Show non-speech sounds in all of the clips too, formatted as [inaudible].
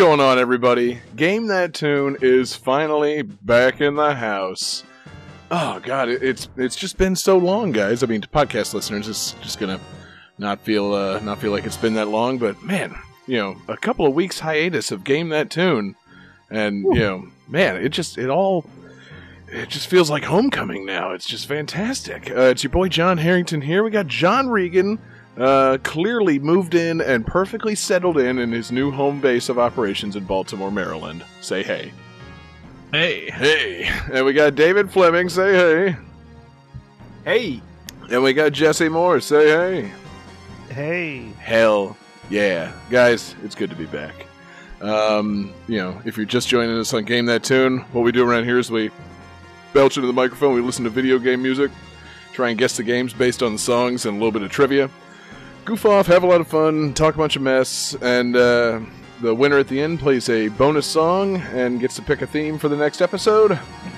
Going on, everybody? Game That Tune is finally back in the house. Oh, God, it's it's just been so long, guys. I mean, to podcast listeners, it's just to not feel uh, not feel like it's been that long, but man, you know, a couple of weeks hiatus of Game That Tune. And, you know, man, it just, it all, it just feels like homecoming now. It's just fantastic. Uh, it's your boy John Harrington here. We got John Regan, uh, clearly moved in and perfectly settled in in his new home base of operations in Baltimore, Maryland. Say hey. Hey. Hey. And we got David Fleming. Say hey. Hey. And we got Jesse Moore. Say hey. Hey. Hell yeah. Guys, it's good to be back. Um, you know, if you're just joining us on Game That Tune, what we do around here is we belch into the microphone, we listen to video game music, try and guess the games based on the songs and a little bit of trivia. Goof off, have a lot of fun, talk a bunch of mess, and uh, the winner at the end plays a bonus song and gets to pick a theme for the next episode.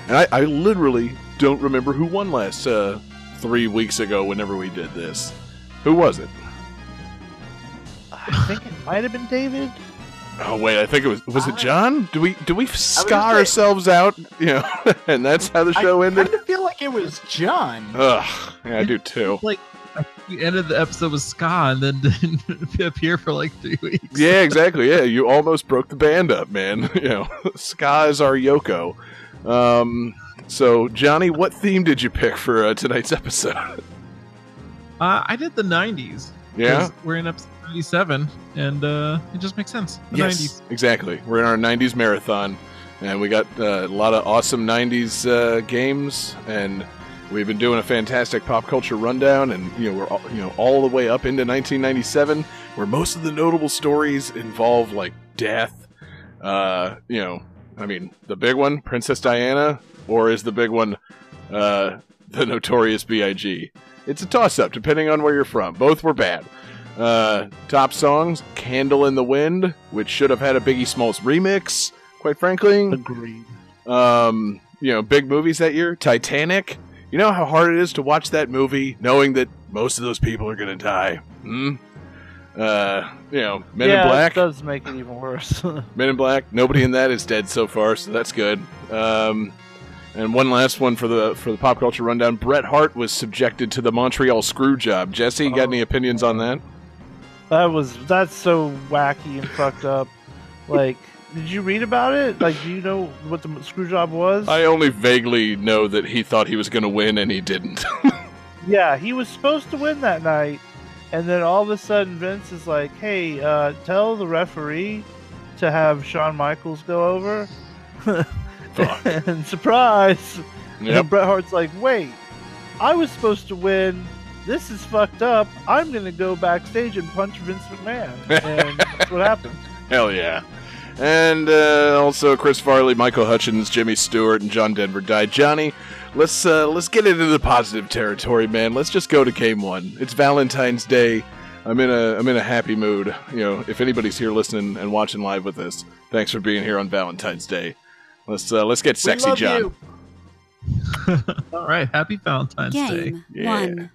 And I, I literally don't remember who won last uh, three weeks ago whenever we did this. Who was it? I think it might have been David. Oh wait, I think it was was it John? Do we do we scar ourselves out? You know, [laughs] and that's how the show I ended. of feel like it was John. Ugh, yeah, I do too. like we ended the episode with ska and then [laughs] didn't appear for like three weeks. Yeah, exactly. Yeah, you almost broke the band up, man. [laughs] You know, [laughs] ska is our Yoko. Um, so Johnny, what theme did you pick for uh, tonight's episode? Uh, I did the '90s. Yeah, we're in episode 97, and uh, it just makes sense. The yes, 90s. exactly. We're in our '90s marathon, and we got uh, a lot of awesome '90s uh, games, and we've been doing a fantastic pop culture rundown, and you know we're all, you know all the way up into 1997, where most of the notable stories involve like death. Uh, you know, I mean, the big one, Princess Diana, or is the big one uh, [laughs] the Notorious B.I.G. It's a toss-up depending on where you're from. Both were bad. Uh, top songs: "Candle in the Wind," which should have had a Biggie Smalls remix. Quite frankly, Agreed. um, you know, big movies that year. Titanic. You know how hard it is to watch that movie knowing that most of those people are going to die. Hmm. Uh, you know, Men yeah, in Black. does make it even worse. [laughs] Men in Black. Nobody in that is dead so far, so that's good. Um, and one last one for the for the pop culture rundown. Bret Hart was subjected to the Montreal screw job. Jesse, you got Oh. any opinions on that? that was that's so wacky and fucked up. Like, did you read about it? Like, do you know what the screw job was? I only vaguely know that he thought he was going to win and he didn't. [laughs] Yeah, he was supposed to win that night, and then all of a sudden Vince is like, "Hey, uh, tell the referee to have Shawn Michaels go over." [laughs] And surprise, yep. and Bret Hart's like, "Wait, I was supposed to win. This is fucked up. I'm gonna go backstage and punch Vince McMahon." And that's what happened. [laughs] Hell yeah. And uh, also Chris Farley, Michael Hutchence, Jimmy Stewart, and John Denver died. Johnny, let's uh, let's get into the positive territory, man. Let's just go to game one. It's Valentine's Day. I'm in a I'm in a happy mood. You know, if anybody's here listening and watching live with us, thanks for being here on Valentine's Day. Let's uh, let's get sexy, we love John. You. [laughs] All right. Happy Valentine's Day. Game Yeah. 1.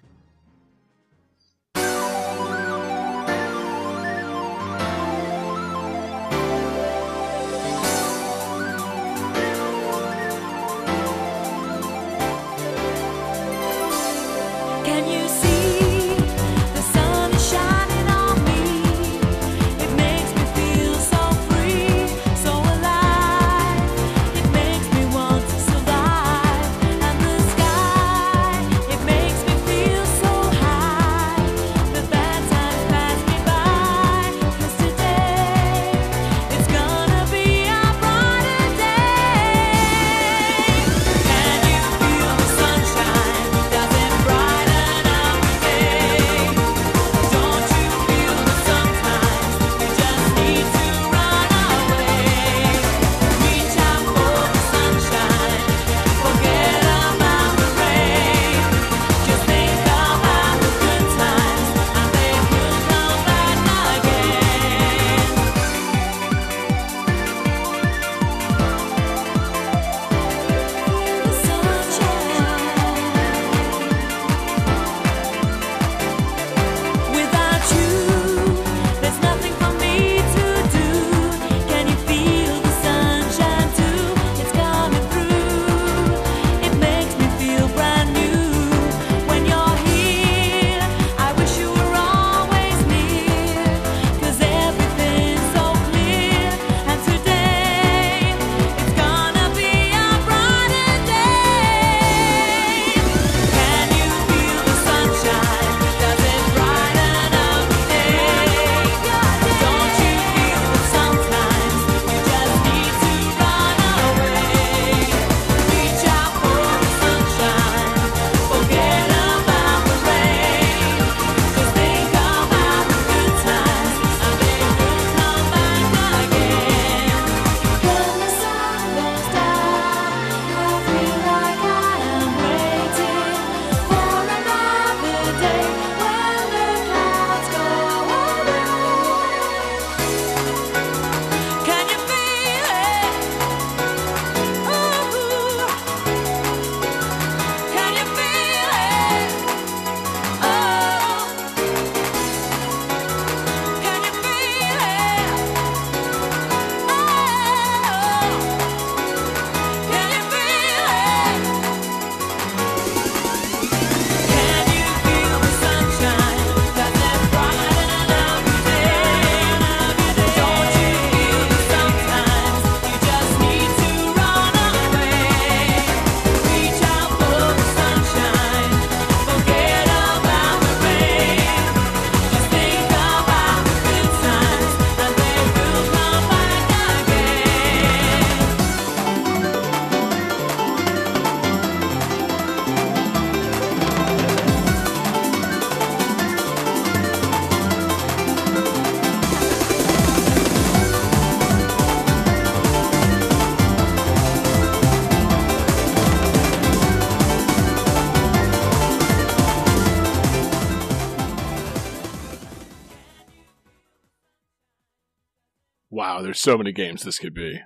so many games this could be.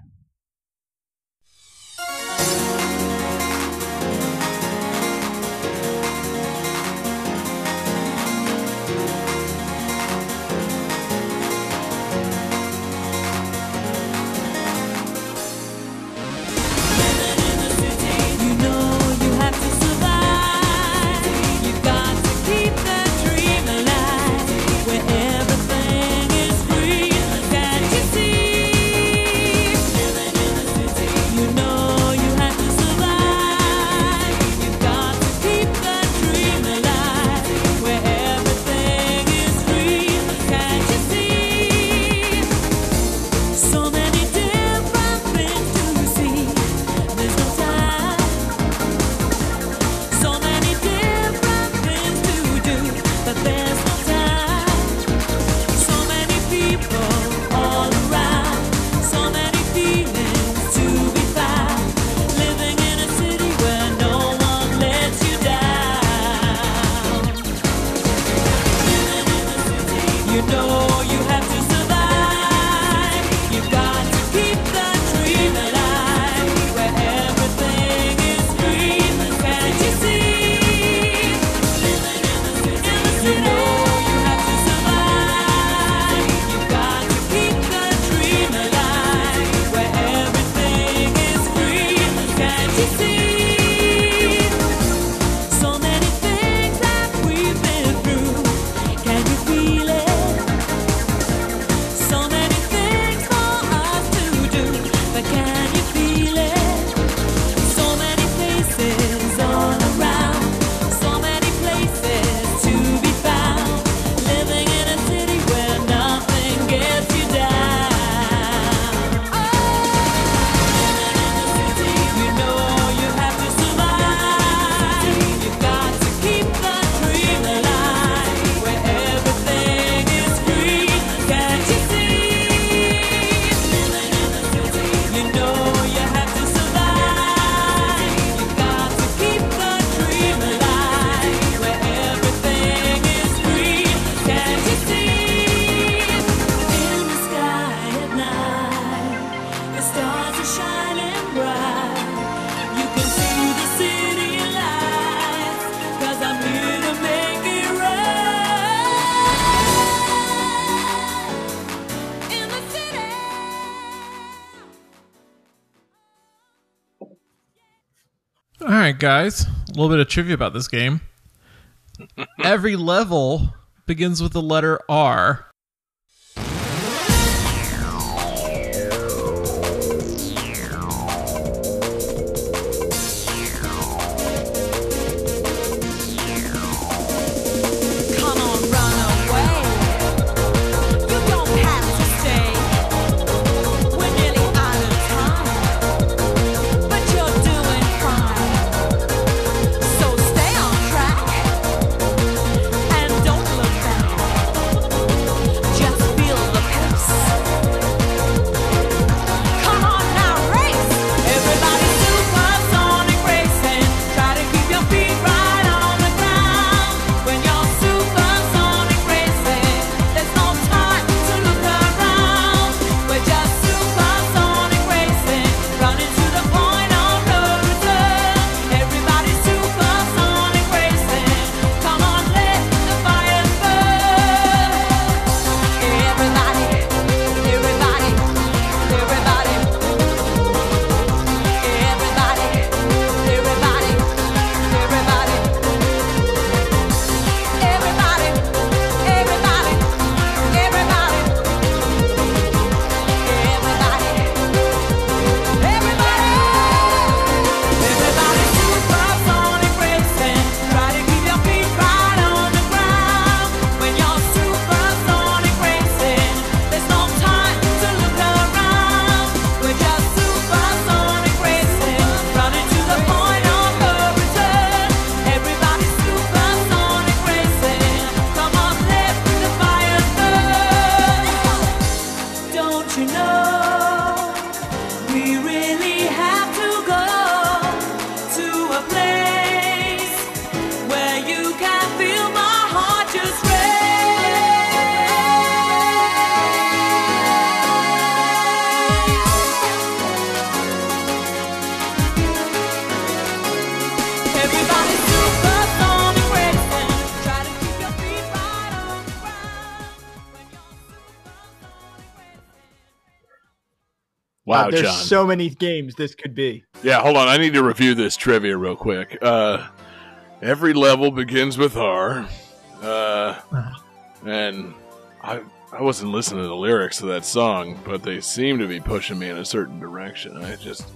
little bit of trivia about this game. Every level begins with the letter R. Wow, Uh, there's John. so many games this could be. Yeah, hold on. I need to review this trivia real quick. Uh, every level begins with R. Uh, and I I wasn't listening to the lyrics of that song, but they seem to be pushing me in a certain direction. I just,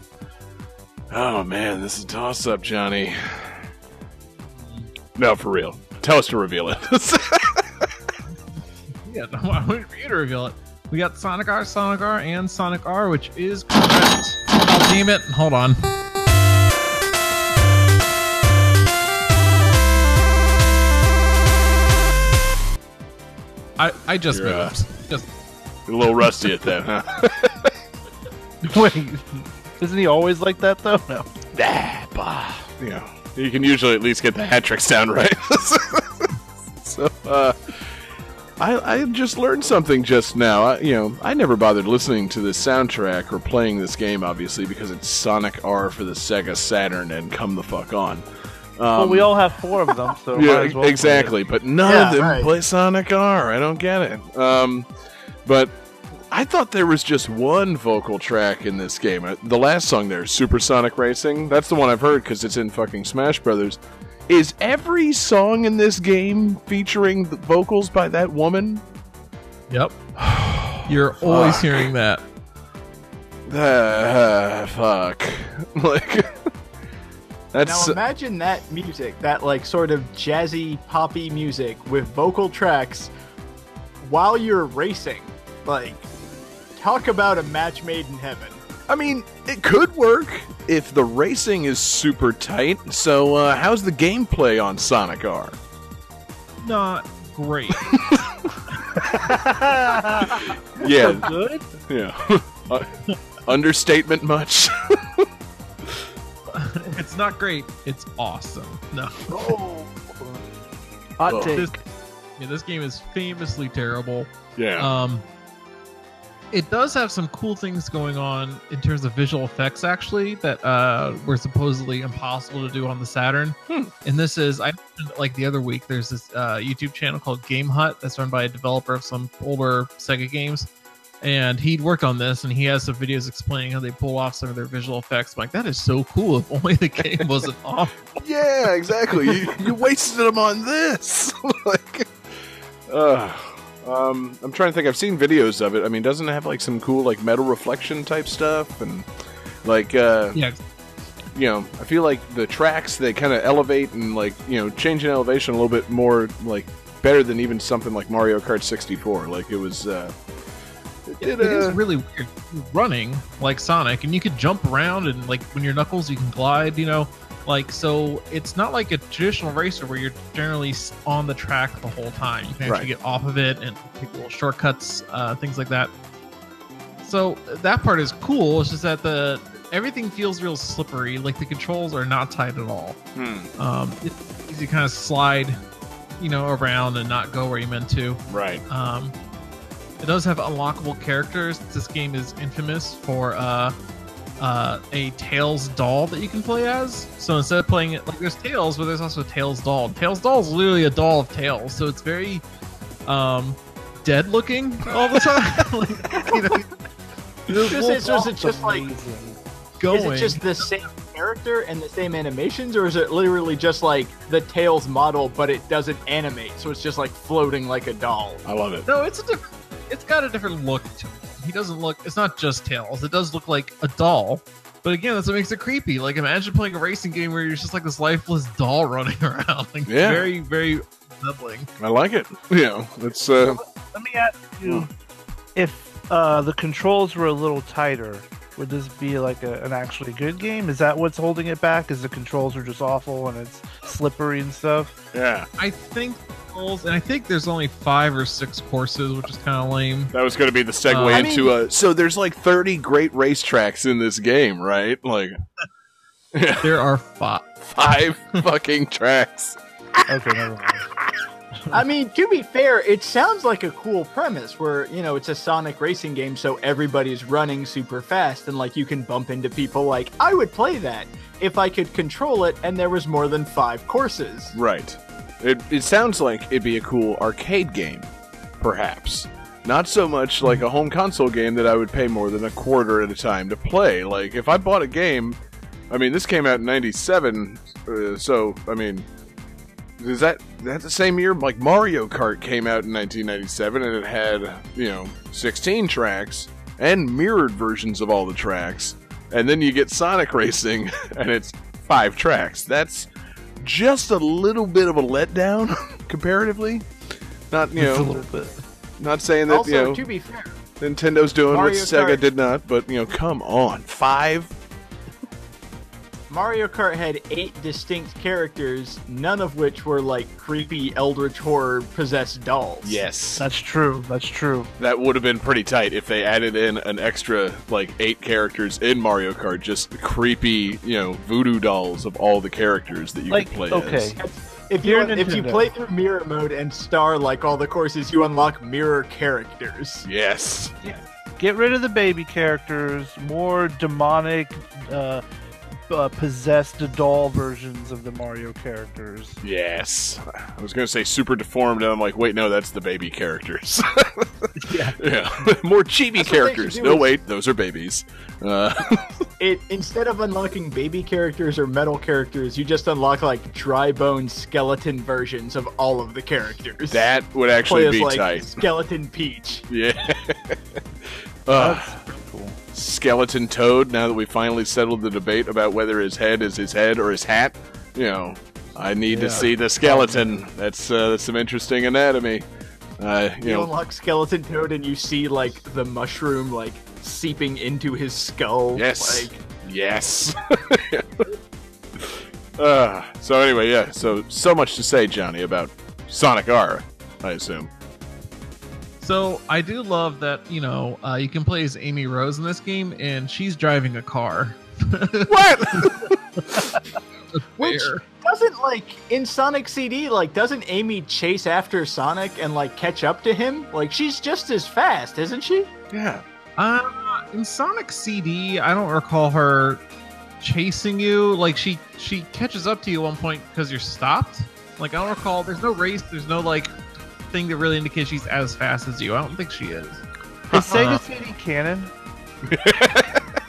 oh man, this is a toss up, Johnny. No, for real. Tell us to reveal it. [laughs] Yeah, no, I wait for you to reveal it. We got Sonic R, Sonic R, and Sonic R, which is correct. Oh, damn it. Hold on. I, I just You're, uh, moved. Just a little rusty at that, huh? [laughs] Wait, isn't he always like that though? No. Ah, bah. You know, you can usually at least get the hat tricks down right. [laughs] so, uh, I, I just learned something just now. I, you know, I never bothered listening to this soundtrack or playing this game, obviously, because it's Sonic R for the Sega Saturn and come the fuck on. Um, well, we all have four of them, so [laughs] yeah, might as well play exactly. But none Yeah, of them right. play Sonic R. I don't get it. Um, but I thought there was just one vocal track in this game. Uh, The last song there, Supersonic Racing, that's the one I've heard because it's in fucking Smash Brothers. Is every song in this game featuring the vocals by that woman? Yep. [sighs] You're always Fuck. hearing that. Ah, [sighs] fuck. [laughs] like, that's Now imagine that music, that like sort of jazzy poppy music with vocal tracks while you're racing. Like talk about a match made in heaven. I mean, it could work if the racing is super tight. So, uh, how's the gameplay on Sonic R? Not great. [laughs] Yeah, Good. yeah. Uh, [laughs] understatement much? [laughs] it's not great. It's awesome. No. Hot Oh. take. This, yeah, this game is famously terrible. yeah. Um, it does have some cool things going on in terms of visual effects, actually, that uh, were supposedly impossible to do on the Saturn. Hmm. And this is, I like the other week, there's this uh, YouTube channel called Game Hut that's run by a developer of some older Sega games. And he'd worked on this, and he has some videos explaining how they pull off some of their visual effects. I'm like, that is so cool. If only the game [laughs] wasn't off. yeah, exactly. you, you wasted them on this. [laughs] like, uh, um, I'm trying to think. I've seen videos of it. I mean, doesn't it have like some cool like metal reflection type stuff and like uh, Yeah, you know, I feel like the tracks they kind of elevate and like you know change in elevation a little bit more like better than even something like Mario Kart 64. Like it was. Uh, it It did, is uh, really weird. Running like Sonic, and you could jump around, and like when your knuckles, you can glide. You know, like so. It's not like a traditional racer where you're generally on the track the whole time. You can actually Right. get off of it and take little shortcuts, uh, things like that. So that part is cool. It's just that the everything feels real slippery. Like the controls are not tight at all. hmm, Um, it's easy to kind of slide, you know, around and not go where you meant to. right. Um, it does have unlockable characters. This game is infamous for uh, uh, a Tails doll that you can play as. So instead of playing it like there's Tails, but there's also Tails doll. Tails doll is literally a doll of Tails, so it's very um, dead looking all the [laughs] time. [laughs] like, you know, Just, is, is it just like going. is it just the same character and the same animations, or is it literally just like the Tails model, but it doesn't animate, so it's just like floating like a doll? I love it. No, it's a different. It's got a different look to it. He doesn't look. It's not just Tails. It does look like a doll. But again, that's what makes it creepy. Like imagine playing a racing game where you're just like this lifeless doll running [laughs] around. Like Yeah. very, very unsettling. I like it. Yeah, it's uh, Let me ask you: If uh, the controls were a little tighter, would this be like a, an actually good game? Is that what's holding it back? Is the controls are just awful and it's slippery and stuff? yeah. I think goals, and I think there's only five or six courses, which is kind of lame. That was going to be the segue Uh, I into a. So there's like 30 great racetracks in this game, right? Like [laughs] There are five. five fucking tracks. Okay, never mind. [laughs] I mean, to be fair, it sounds like a cool premise where, you know, it's a Sonic racing game, so everybody's running super fast, and like you can bump into people like, I would play that if I could control it and there was more than five courses. Right. It, it sounds like it'd be a cool arcade game, perhaps. Not so much like a home console game that I would pay more than a quarter at a time to play. Like if I bought a game, I mean, this came out in '97, uh, so I mean, is that that's the same year? Like Mario Kart came out in 1997, and it had you know 16 tracks and mirrored versions of all the tracks, and then you get Sonic Racing, [laughs] and it's five tracks. That's just a little bit of a letdown [laughs] comparatively. Not you Just a know, little bit. not saying that Also, you know to be fair, Nintendo's doing what Sega Kart- did not, but you know, come on, five. Mario Kart had eight distinct characters, none of which were like creepy eldritch horror possessed dolls. Yes, That's true. That's true. that would have been pretty tight if they added in an extra like eight characters in Mario Kart, just creepy, you know, voodoo dolls of all the characters that you Like, could play okay, as. If you Dear if you play through mirror mode and star like all the courses, you unlock mirror characters. Yes, Yeah. get rid of the baby characters. More demonic, uh, uh, possessed doll versions of the Mario characters. yes. I was gonna say super deformed, and I'm like, wait, no, that's the baby characters. [laughs] Yeah. [laughs] yeah, more chibi That's what they should characters. No, is- wait, those are babies. Uh, [laughs] It instead of unlocking baby characters or metal characters, you just unlock like dry bone skeleton versions of all of the characters. that would play actually as be like tight. skeleton Peach. Yeah. Uh, That's cool. Skeleton Toad. Now that we finally settled the debate about whether his head is his head or his hat, you know, I need to see the skeleton. That's uh, that's some interesting anatomy. Uh, you You know, unlock skeleton Toad and you see like the mushroom like seeping into his skull. Yes. Like yes. [laughs] uh, so anyway, yeah. So so much to say, Johnny, about Sonic R. I assume. So I do love that you know uh, you can play as Amy Rose in this game, and she's driving a car. [laughs] What? Which doesn't like in Sonic CD, like doesn't Amy chase after Sonic and like catch up to him? Like she's just as fast, isn't she? yeah. Uh, in Sonic CD, I don't recall her chasing you. Like she she catches up to you at one point because you're stopped. Like I don't recall. There's no race. There's no like thing that really indicates she's as fast as you. I don't think she is. Is Sega CD canon? [laughs]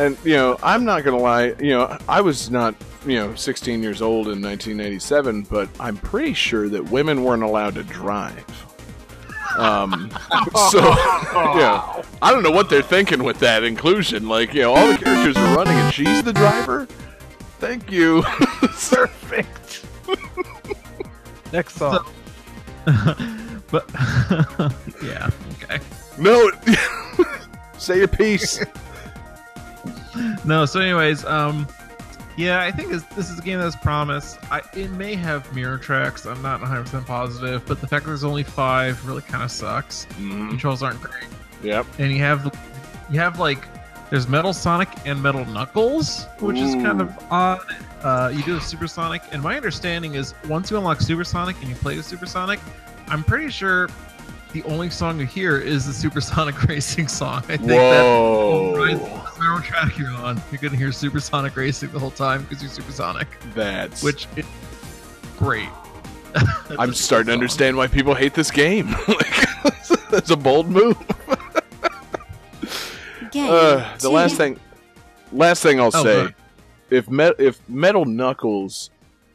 And you know, I'm not gonna lie. You know, I was not you know 16 years old in 1987, but I'm pretty sure that women weren't allowed to drive. Um, [laughs] so yeah, I don't know what they're thinking with that inclusion. Like, you know, all the characters are running and she's the driver. Thank you. [laughs] Perfect. Next song. [laughs] But [laughs] yeah, okay. no, say your piece. No, so anyways, um yeah, I think this, this is a game that's promised. I it may have mirror tracks. I'm not 100% positive, but the fact that there's only 5 really kind of sucks. Mhm. Controls aren't great. Yep. And you have you have like there's Metal Sonic and Metal Knuckles, which is kind of odd. Uh, you do have Super Sonic, and my understanding is once you unlock Super Sonic and you play with Super Sonic, I'm pretty sure the only song you hear is the Super [laughs] Sonic Racing song. I think that Whoa. whatever track you're on, you're gonna hear Super Sonic Racing the whole time because you're Super Sonic, That's which is great. [laughs] I'm starting to understand why people hate this game. [laughs] like, that's a bold move. Game Uh, the two. last thing, last thing I'll Oh, say, good. if me- if Metal Knuckles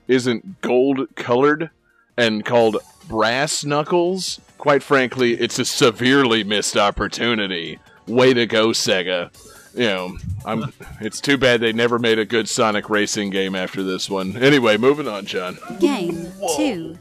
isn't gold colored and called Brass Knuckles, quite frankly, it's a severely missed opportunity. Way to go, Sega. You know, I'm. It's too bad they never made a good Sonic racing game after this one. Anyway, moving on, John. Game two.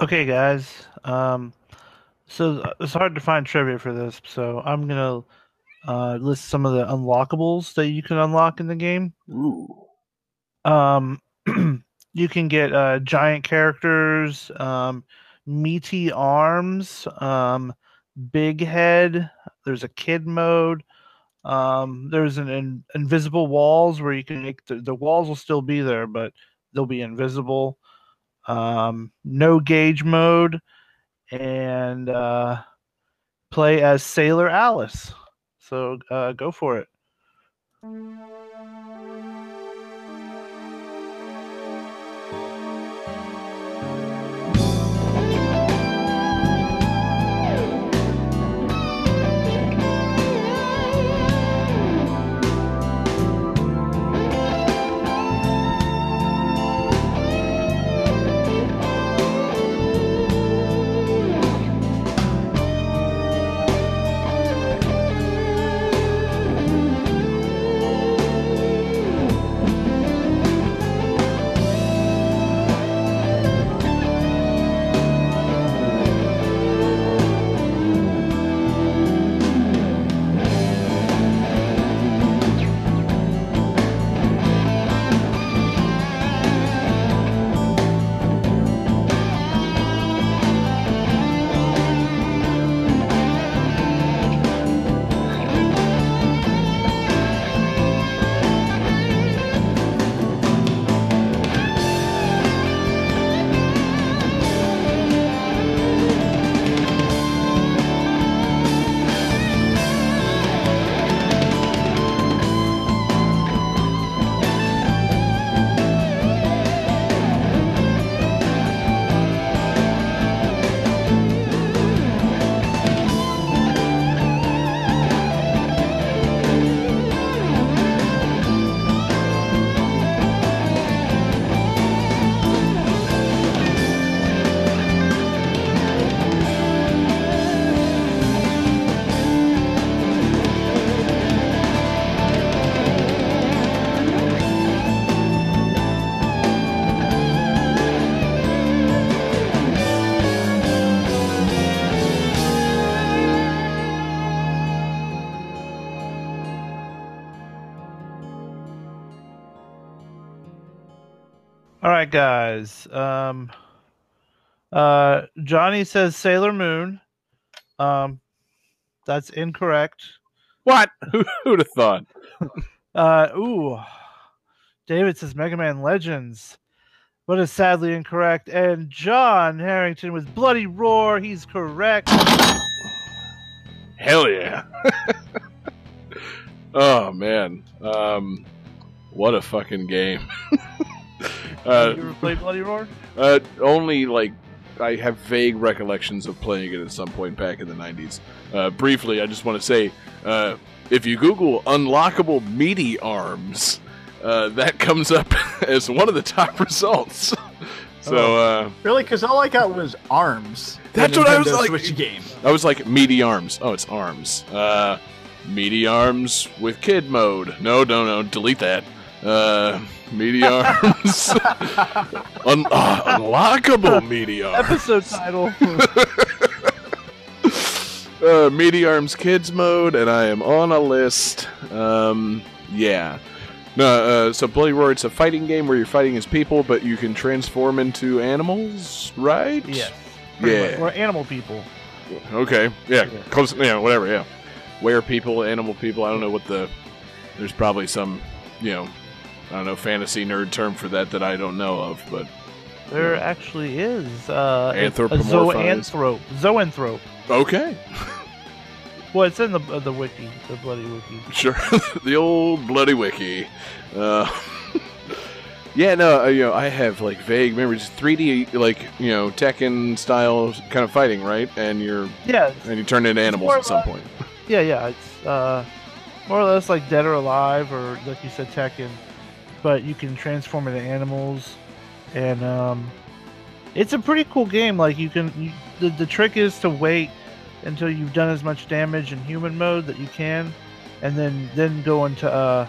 Okay, guys. Um, so uh, it's hard to find trivia for this, so I'm gonna uh, list some of the unlockables that you can unlock in the game. Ooh. Um, [clears throat] you can get uh, giant characters, um, meaty arms, um, big head. There's a kid mode. Um, there's an in, invisible walls where you can make the, the walls will still be there, but they'll be invisible. Um, no gauge mode, and uh, play as Sailor Alice. So uh, go for it. Guys. Um, uh, Johnny says Sailor Moon. Um, that's incorrect. What? [laughs] Who would have thought? [laughs] Uh, ooh. David says Mega Man Legends. But is sadly incorrect. And John Harrington with Bloody Roar. He's correct. Hell yeah. [laughs] oh man. Um what a fucking game. Uh, you ever played Bloody Roar? uh only like I have vague recollections of playing it at some point back in the 90s. Uh, briefly, I just want to say uh, if you Google unlockable meaty arms, uh, that comes up [laughs] as one of the top results. [laughs] so uh, Really? Because all I got was arms. That's what I was like- Switch game. I was like, meaty arms. Oh, it's arms. Uh, meaty arms with kid mode. No, no, no. Delete that. Uh, meaty arms. [laughs] Un- uh, unlockable arms. Episode title. [laughs] Uh, meaty arms kids mode, and I am on a list. Um, yeah. No, uh, so Bloody Roar, it's a fighting game where you're fighting as people, but you can transform into animals, right? yes. Yeah. much. We're animal people. Okay. Yeah. Yeah. Close. Yeah. Whatever. Yeah. Were people, animal people. I don't know what the. There's probably some, you know, I don't know, fantasy nerd term for that that I don't know of, but There actually is uh, Anthropomorphized. zoanthrope. Zoanthrope. okay, [laughs] Well, it's in the uh, the wiki, the bloody wiki. sure. [laughs] the old bloody wiki. Uh, [laughs] yeah. No. Uh, you know, I have like vague memories. 3D, like you know, Tekken style kind of fighting, right? And you're Yeah, and you turn into animals at some like- point. yeah, yeah. It's uh, more or less like Dead or Alive, or like you said, Tekken, but you can transform into animals, and um, it's a pretty cool game. Like you can, you, the the trick is to wait until you've done as much damage in human mode that you can, and then then go into uh,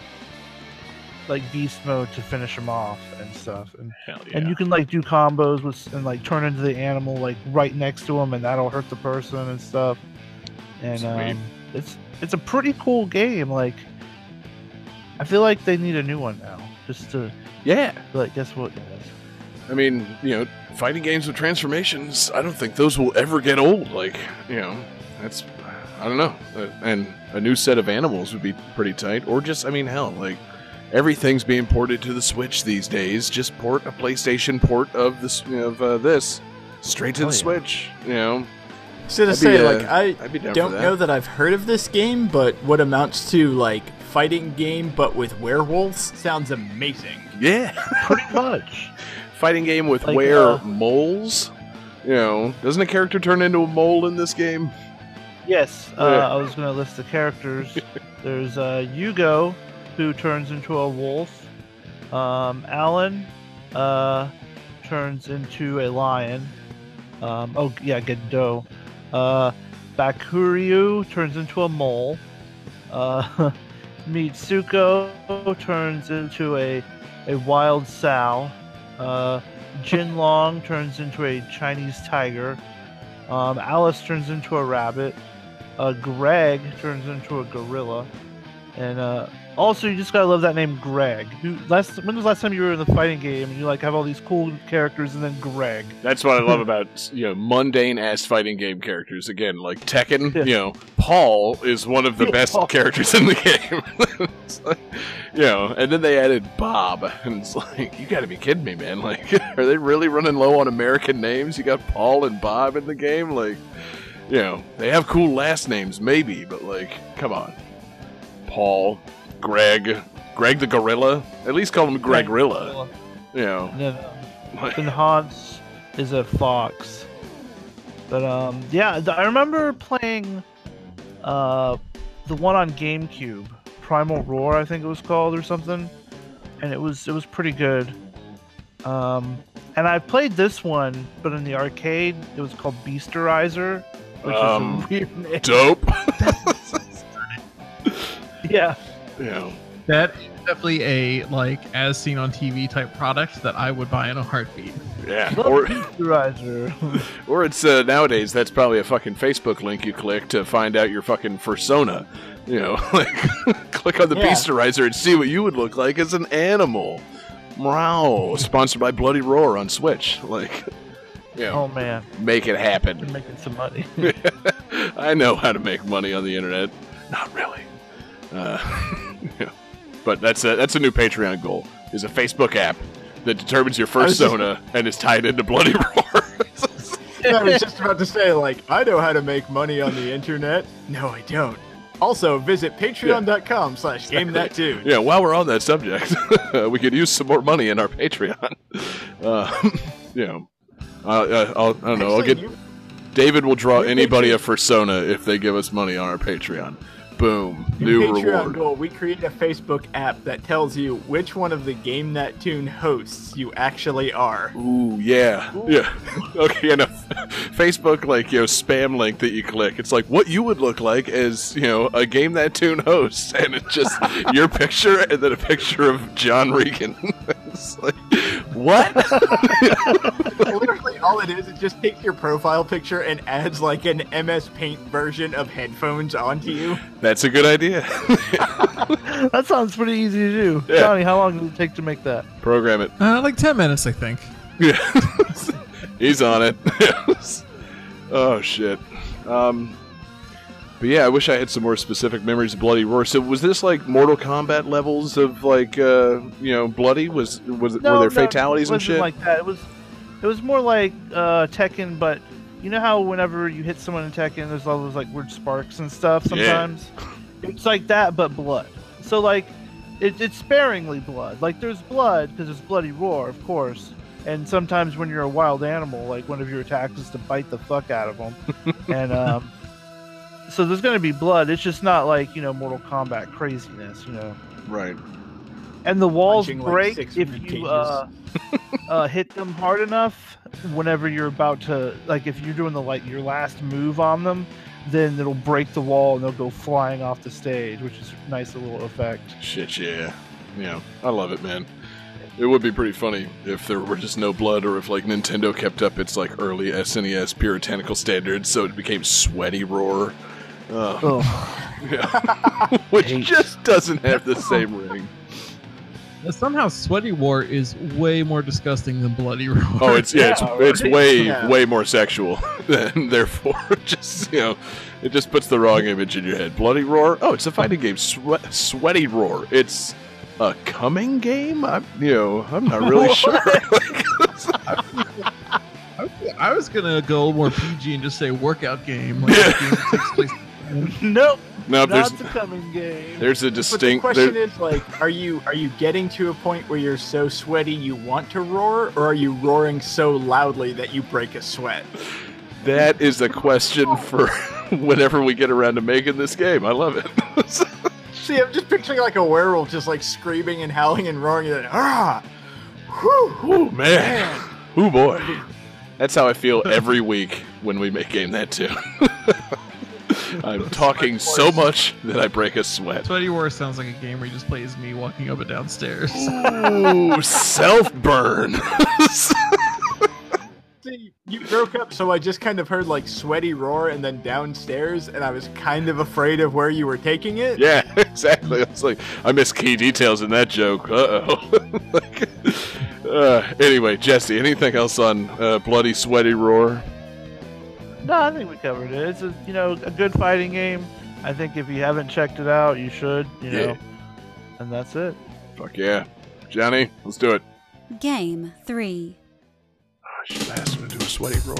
like beast mode to finish them off and stuff. And Hell and you can like do combos with and like turn into the animal like right next to them, and that'll hurt the person and stuff. And um, it's it's a pretty cool game. Like, I feel like they need a new one now, just to yeah. like guess what, guys? I mean, you know, fighting games with transformations, I don't think those will ever get old. Like, you know, that's, I don't know. Uh, and a new set of animals would be pretty tight. Or just, I mean, hell, like, everything's being ported to the Switch these days. Just port a PlayStation port of this, of uh, this straight to Oh, the yeah. Switch. You know, So to I'd be, say, uh, like, I I'd be down don't that. know that I've heard of this game, but what amounts to like fighting game but with werewolves sounds amazing. yeah. [laughs] Pretty much. fighting game with Like, where uh, moles. You know, doesn't a character turn into a mole in this game? Yes, uh, Yeah. I was gonna list the characters. [laughs] There's uh, Yugo, who turns into a wolf. Um, Alan uh, turns into a lion. Um, oh yeah, Gendo. Uh, Bakuryu turns into a mole. Uh, [laughs] Mitsuko turns into a a wild sow. Uh, Jinlong turns into a Chinese tiger. Um, Alice turns into a rabbit. Uh, Greg turns into a gorilla. And uh, also, you just gotta love that name, Greg. Who last? When was the last time you were in the fighting game and you like have all these cool characters and then Greg? That's what I love about [laughs] you know mundane ass fighting game characters. Again, like Tekken, Yeah. you know, Paul is one of the Yeah, best Paul. characters in the game. [laughs] Like, you know, and then they added Bob, and it's like, you got to be kidding me, man! Like, [laughs] are they really running low on American names? You got Paul and Bob in the game, like, you know, they have cool last names, maybe, but like, come on, Paul, Greg, Greg the Gorilla. At least call him Greg Rilla. You know, And then, uh, like, then Hans is a fox. But um, yeah, I remember playing uh, the one on GameCube, Primal Roar, I think it was called or something, and it was it was pretty good. Um, and I played this one, but in the arcade, it was called Beastorizer, which Um, is a weird name. dope. [laughs] [laughs] Yeah, you know. That is definitely a like as seen on TV type product that I would buy in a heartbeat. Yeah, Love or [laughs] or it's uh, nowadays that's probably a fucking Facebook link you click to find out your fucking persona. You know, [laughs] like click on the Yeah. Beastorizer and see what you would look like as an animal. Meow. Sponsored by Bloody Roar on Switch. Like, you know, oh man, make it you're happen. making some money. [laughs] I know how to make money on the internet. Not really. Uh, [laughs] yeah. But that's a, that's a new Patreon goal. Is a Facebook app that determines your was just- and is tied into Bloody [laughs] Roar. I was just about to say, like, I know how to make money on the internet. No, I don't. Also, visit patreon.com slash game that tune. Yeah, while we're on that subject, [laughs] we could use some more money in our Patreon. Uh, you know, uh, I'll, I don't know. I'll get you- David will draw anybody Patreon- a persona if they give us money on our Patreon. Boom, New Patreon reward. goal. We create a Facebook app that tells you which one of the Game That Tune hosts you actually are. Ooh, yeah, yeah. [laughs] Okay, a [laughs] Facebook like you know spam link that you click. It's like what you would look like as you know a game that tune host, [laughs] and it's just your picture and then a picture of John Regan. it's like what? Literally, all it is, it just takes your profile picture and adds like an MS Paint version of headphones onto you. That's a good idea. [laughs] that sounds pretty easy to do. Yeah. Johnny, how long did it take to make that? Program it. Uh, like ten minutes, I think. Yeah, [laughs] he's on it. [laughs] oh shit. Um, but yeah, I wish I had some more specific memories of Bloody Roar. So was this like Mortal Kombat levels of like uh, you know bloody? Was was were there fatalities it and wasn't shit? like that. It was, it was more like uh, Tekken, but you know how whenever you hit someone in Tekken, there's all those like weird sparks and stuff. Yeah. Sometimes it's like that, but blood. So like, it, it's sparingly blood. Like there's blood because there's bloody roar, of course. And sometimes when you're a wild animal, like one of your attacks is to bite the fuck out of them, [laughs] and um, so there's gonna be blood. It's just not like you know Mortal Kombat craziness, you know right. and the walls Punching, break six if you uh, uh, hit them hard enough. Whenever you're about to, like, if you're doing the like your last move on them, then it'll break the wall and they'll go flying off the stage, which is a nice little effect. Shit, yeah. Yeah, I love it, man. It would be pretty funny if there were just no blood, or if like Nintendo kept up its like early SNES puritanical standards, so it became Sweaty Roar, uh, Oh, [laughs] yeah. [laughs] which just doesn't have the same ring. Now, Somehow, Sweaty Roar is way more disgusting than Bloody Roar. Oh, it's yeah, it's, [laughs] Yeah, it's right. way Yeah. way more sexual, [laughs] and therefore [laughs] just you know, it just puts the wrong image in your head. Bloody Roar. Oh, it's a fighting game. Sweat, Sweaty Roar. It's a coming game. I'm you know, I'm not really sure. I was gonna go more PG and just say workout game. Like Yeah. game takes place nope, no, there's the coming game. there's a distinct. But the question there- is, like, are you are you getting to a point where you're so sweaty you want to roar, or are you roaring so loudly that you break a sweat? that is a question for [laughs] whenever we get around to making this game. I love it. [laughs] See, I'm just picturing like a werewolf just like screaming and howling and roaring and then ah, whew, oh man. Oh boy. That's how I feel every week when we make game that tune. [laughs] I'm talking so much that I break a sweat. Sweaty Roar sounds like a game where you just play as me walking up and down stairs. Ooh, self burn. [laughs] See, you broke up, so I just kind of heard like sweaty roar and then downstairs, and I was kind of afraid of where you were taking it. yeah, [laughs] exactly. I was like, I missed key details in that joke. Uh oh. [laughs] like, uh, anyway, Jesse, anything else on uh, bloody sweaty roar? No, I think we covered it. It's a you know a good fighting game. I think if you haven't checked it out, you should. You know, Yeah. and that's it. Fuck yeah, Johnny, let's do it. Game 3. Ah, I should ask him to do a sweaty roar.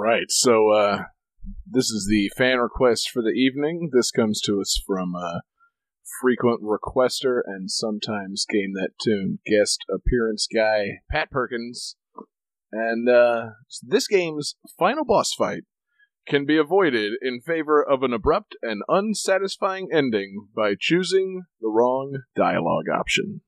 Right, so uh, this is the fan request for the evening. This comes to us from uh, frequent requester and sometimes Game That Tune guest appearance guy, Pat Perkins. And uh, this game's final boss fight can be avoided in favor of an abrupt and unsatisfying ending by choosing the wrong dialogue option.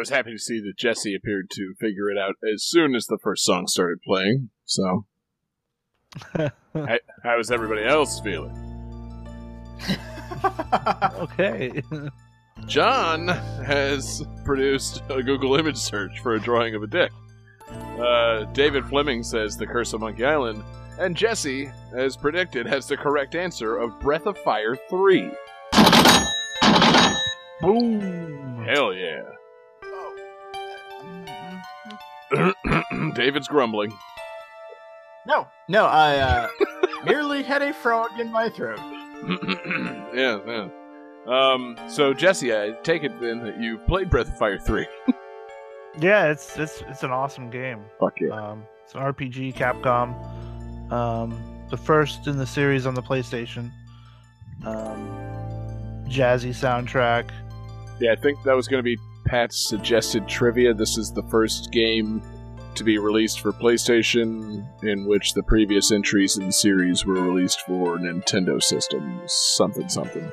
Was happy to see that Jesse appeared to figure it out as soon as the first song started playing. So, [laughs] how, how is everybody else feeling? [laughs] Okay. John has produced a Google image search for a drawing of a dick. Uh, David Fleming says The Curse of Monkey Island. And Jesse, as predicted, has the correct answer of Breath of Fire 3. Boom. Hell yeah. [clears throat] David's grumbling. no, no, I uh, [laughs] merely had a frog in my throat. [clears throat] yeah, yeah. Um, so Jesse, I take it then that you played Breath of Fire 3. [laughs] Yeah, it's it's it's an awesome game. Fuck yeah. Um, it's an RPG, Capcom. Um, the first in the series on the PlayStation. Um, jazzy soundtrack. Yeah, I think that was going to be Pat's suggested trivia. This is the first game to be released for PlayStation, in which the previous entries in the series were released for Nintendo systems. Something, something.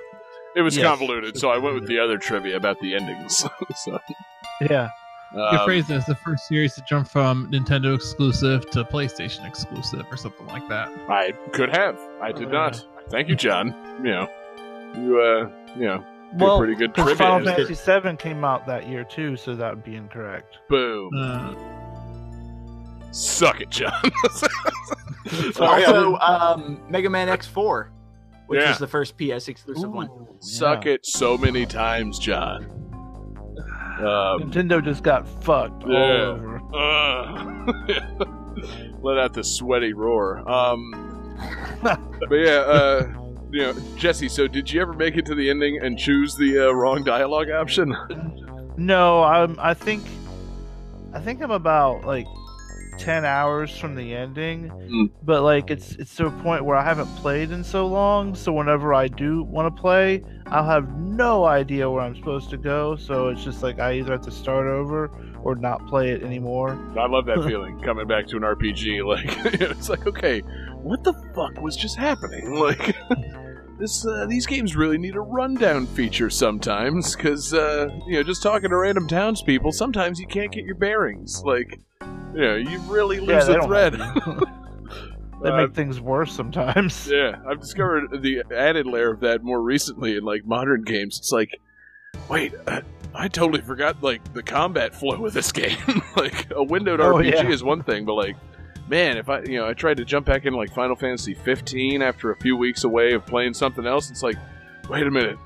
It was Yes. convoluted, so I went with the other trivia about the endings. [laughs] so, Yeah. You um, phrased it as the first series to jump from Nintendo exclusive to PlayStation exclusive or something like that. I could have. I did not. Thank you, John. You know, you uh, you know, did Well, pretty good because trivia. Final Fantasy VII came out that year too, so that would be incorrect. Boom. Uh, Suck it, John. [laughs] Also, um, Mega Man X4, which Yeah. was the first PS exclusive one. Suck Yeah. it so many times, John. Um, Nintendo just got fucked all Yeah. over. uh, [laughs] let out the sweaty roar. Um, [laughs] but yeah, uh, you know, Jesse. So, did you ever make it to the ending and choose the uh, wrong dialogue option? No, I'm. I think. I think I'm about like ten hours from the ending, Mm. but like it's it's to a point where I haven't played in so long. So whenever I do want to play, I'll have no idea where I'm supposed to go. So it's just like I either have to start over or not play it anymore. I love that [laughs] feeling coming back to an RPG. Like [laughs] it's like, okay, what the fuck was just happening? Like [laughs] this, uh, these games really need a rundown feature sometimes, because uh, you know, just talking to random townspeople, sometimes you can't get your bearings. Like, you know, you really lose they the don't thread. [laughs] They Uh, make things worse sometimes. [laughs] yeah, I've discovered the added layer of that more recently in like modern games. It's like, wait, uh, I totally forgot like the combat flow of this [laughs] game. like a windowed Oh, RPG yeah. is one thing, but like, man, if I you know I tried to jump back into like Final Fantasy 15 after a few weeks away of playing something else, it's like, wait a minute.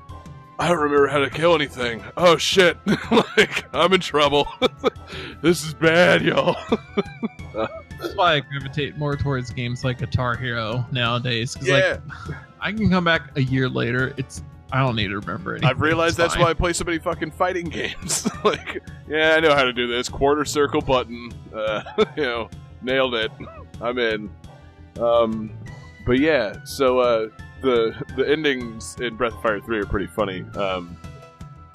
I don't remember how to kill anything. Oh shit! [laughs] like I'm in trouble. [laughs] this is bad, y'all. [laughs] That's why I gravitate more towards games like Guitar Hero nowadays. 'cause, Yeah, like I can come back a year later. It's I don't need to remember anything. I've realized that's why I play so many fucking fighting games. like, yeah, I know how to do this. Quarter circle button. Uh, you know, nailed it. I'm in. Um, but yeah, so uh, the the endings in Breath of Fire three are pretty funny. Um,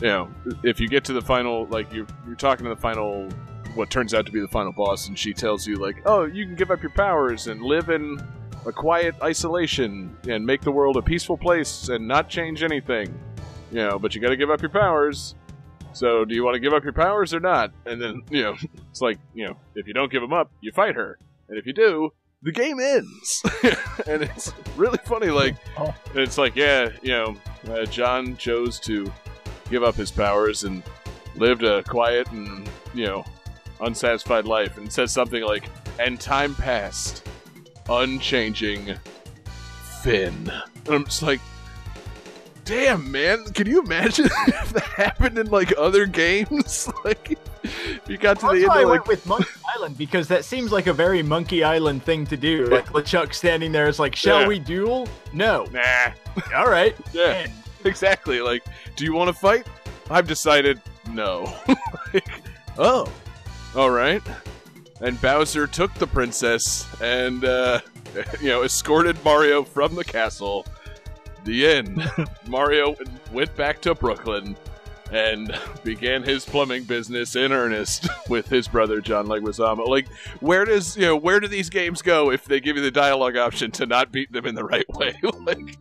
you know, if you get to the final, like you're you're talking to the final, what turns out to be the final boss, and she tells you like, oh, you can give up your powers and live in a quiet isolation and make the world a peaceful place and not change anything. You know, but you got to give up your powers. So, do you want to give up your powers or not? And then, you know, [laughs] it's like, you know, if you don't give them up, you fight her, and if you do, the game ends. [laughs] and it's really funny. Like, Oh. it's like, yeah, you know, uh, John chose to give up his powers and lived a quiet and you know unsatisfied life, and says something like, "And time passed, unchanging, Fin." And I'm just like, damn, man, can you imagine [laughs] if that happened in like other games? [laughs] like, you got to the end why I of like, went with Monkey [laughs] Island because that seems like a very Monkey Island thing to do. Like LeChuck standing there is like, "Shall Yeah. we duel?" No. nah, All right. yeah, End. exactly. Like, do you want to fight? I've decided no. like, oh, all right. And Bowser took the princess and, uh, you know, escorted Mario from the castle. The end. Mario went back to Brooklyn and began his plumbing business in earnest [laughs] with his brother John Leguizamo. Like, where does you know where do these games go if they give you the dialogue option to not beat them in the right way? [laughs] like,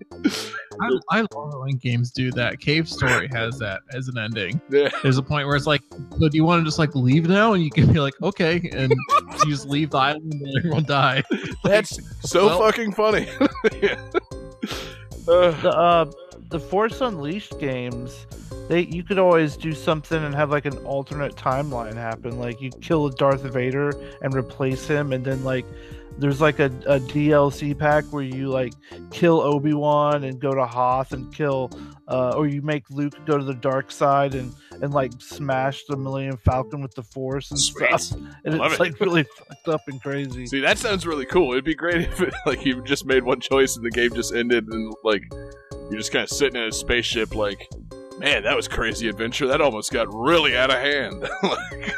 I, I love when games do that. Cave Story has that as an ending. yeah. There's a point where it's like, so do you want to just like leave now? And you can be like, okay, and you just leave the island and everyone die. [laughs] That's so Well- fucking funny. yeah. [sighs] The uh the Force Unleashed games, they you could always do something and have like an alternate timeline happen. Like you kill a Darth Vader and replace him, and then like there's like a, a DLC pack where you like kill Obi Wan and go to Hoth and kill, uh, or you make Luke go to the dark side and and like smash the Millennium Falcon with the Force and Sweet. stuff. [laughs] And it's it. like really [laughs] fucked up and crazy. See, that sounds really cool. It'd be great [laughs] if it, like you just made one choice and the game just ended and like you're just kind of sitting in a spaceship like man, that was crazy adventure. That almost got really out of hand. like,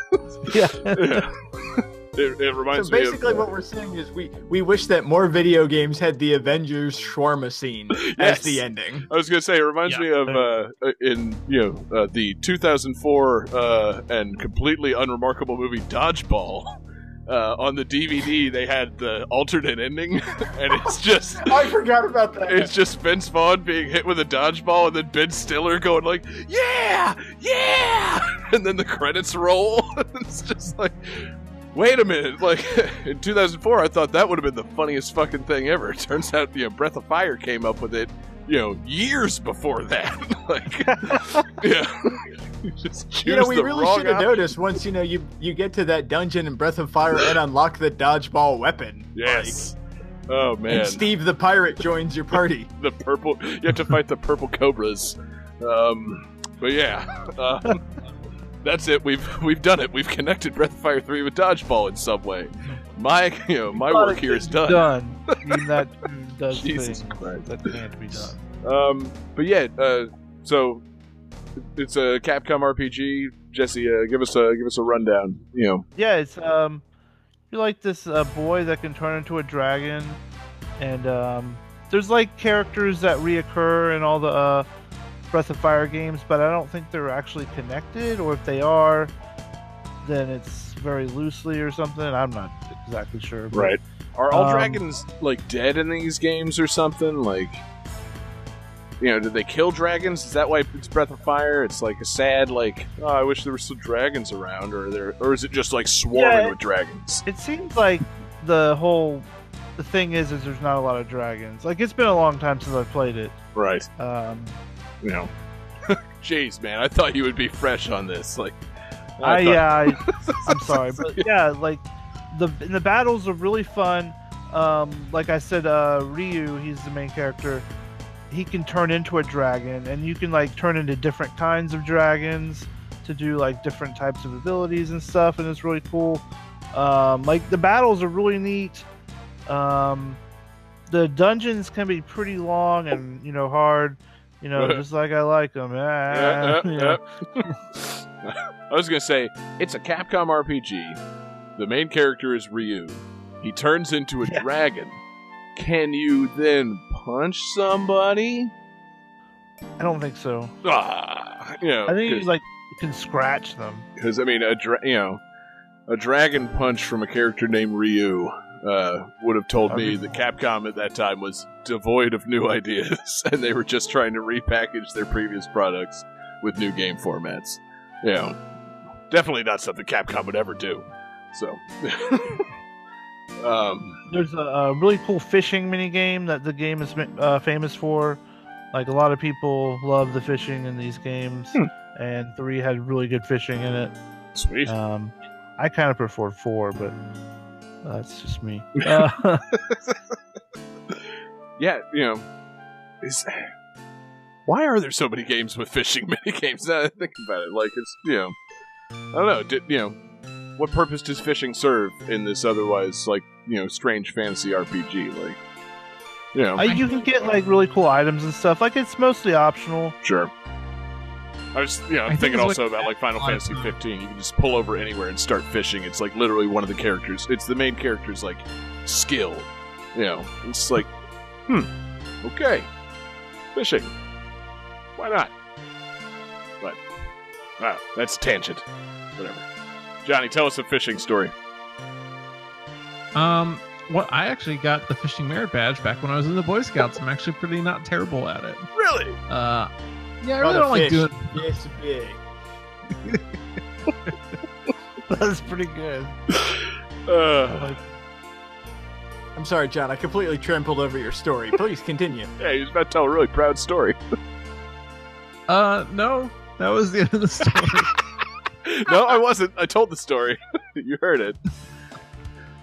yeah. yeah. It, it reminds So me basically, of what we're saying is we we wish that more video games had the Avengers shawarma scene [laughs] Yes. as the ending. I was gonna say it reminds Yeah. me of uh, in you know uh, the 2004 uh, and completely unremarkable movie Dodgeball. [laughs] Uh, on the DVD, they had the alternate ending, [laughs] and it's just I forgot about that. it's just Vince Vaughn being hit with a dodgeball, and then Ben Stiller going like, "Yeah, yeah," and then the credits roll. it's just like, wait a minute! [laughs] Like in 2004, I thought that would have been the funniest fucking thing ever. It [laughs] turns out, you know, Breath of Fire came up with it, you know, years before that. [laughs] like, yeah, you just you know, we really should have noticed once you know you you get to that dungeon in Breath of Fire and unlock the dodgeball weapon. Yes. Oh man. and Steve the pirate joins your party. the purple. You have to fight the purple cobras. Um, but yeah, um, that's it. We've we've done it. We've connected Breath of Fire three with dodgeball in some way. My [laughs] you know my work here is done. done. I mean, that [laughs] does Jesus things Christ. that can't be done. Um, but yeah, uh, so it's a Capcom RPG. Jesse, uh, give us a give us a rundown. You know, Yeah, it's um, you're like this uh, boy that can turn into a dragon, and um, there's like characters that reoccur and all the uh, Breath of Fire games, but I don't think they're actually connected, or if they are, then it's very loosely or something. I'm not exactly sure. but- Are all Um, dragons like dead in these games or something? Like, you know, did they kill dragons? Is that why it's Breath of Fire? It's like a sad, like, oh, I wish there were some dragons around, or there, or is it just like swarming Yeah. with dragons? It seems like the whole the thing is is there's not a lot of dragons. Like it's been a long time since I played it. Right. Um, You know. [laughs] Jeez, man, I thought you would be fresh on this. Like, I, thought- yeah, I, [laughs] I'm sorry, but [laughs] yeah, like the the battles are really fun. Um, like I said, uh, Ryu, he's the main character. He can turn into a dragon, and you can like turn into different kinds of dragons to do like different types of abilities and stuff, and it's really cool. Um, like the battles are really neat. Um, the dungeons can be pretty long and you know hard. You know, just like I like them. Yeah, yeah, yeah. [laughs] I was gonna say it's a Capcom RPG. The main character is Ryu. He turns into a dragon. Can you then punch somebody? I don't think so. Ah, you know, I think you like can scratch them. because I mean, a dra- you know, a dragon punch from a character named Ryu uh, would have told me that Capcom at that time was devoid of new [laughs] ideas, and they were just trying to repackage their previous products with new game formats. You know, definitely not something Capcom would ever do. So, [laughs] um, There's a, a really cool fishing mini game that the game is uh, famous for. Like a lot of people love the fishing in these games, Hmm. and three had really good fishing in it. sweet. Um, I kind of prefer four, but that's just me. [laughs] Uh, [laughs] yeah, you know, is why are there so many games with fishing [laughs] mini games? Now that I think about it, like it's you know, I don't know. Did, you know, what purpose does fishing serve in this otherwise like you know strange fantasy RPG? Like, you know, Uh, you can get like really cool items and stuff. Like it's mostly optional. sure. I was, you know, I'm think thinking also about like Final Fantasy uh, 15. You can just pull over anywhere and start fishing. It's like literally one of the characters. It's the main character's like skill. You know, it's like, hmm, okay, fishing. Why not? But ah, that's a tangent. Whatever. Johnny, tell us a fishing story. Um, well, I actually got the fishing merit badge back when I was in the Boy Scouts. I'm actually pretty not terrible at it. Really? Uh, yeah, I really don't like doing. Yes, big. [laughs] That's pretty good. Uh, I'm sorry, John. I completely trampled over your story. Please continue. [laughs] yeah, he was about to tell a really proud story. [laughs] Uh, no, that was the end of the story. no, I wasn't. I told the story. you heard it. Uh,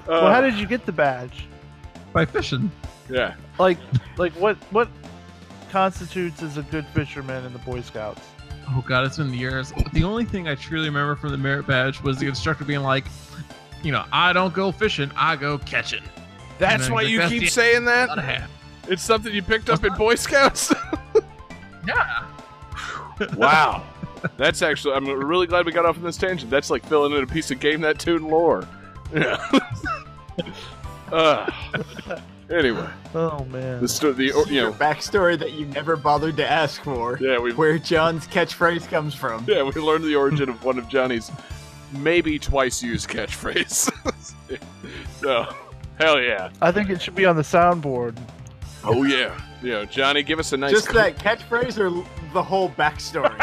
well, how did you get the badge? By fishing. yeah. Like, like what what constitutes as a good fisherman in the Boy Scouts? Oh god, it's been years. The only thing I truly remember from the merit badge was the instructor being like, you know, I don't go fishing, I go catching. That's why you keep saying that? Not a hat. It's something you picked up in Boy Scouts? [laughs] Yeah. [laughs] wow. That's actually, I'm really glad we got off on this tangent. That's like filling in a piece of Game That Tune lore. [laughs] Yeah. uh, anyway, Oh man. the, sto- the or- you Your know, backstory that you never bothered to ask for. yeah, we Where John's catchphrase comes from. yeah we learned the origin of one of Johnny's maybe twice used catchphrase. so, [laughs] hell yeah. I think it should be on the soundboard. Oh yeah. You know, Johnny, give us a nice. Just cl- that catchphrase or the whole backstory?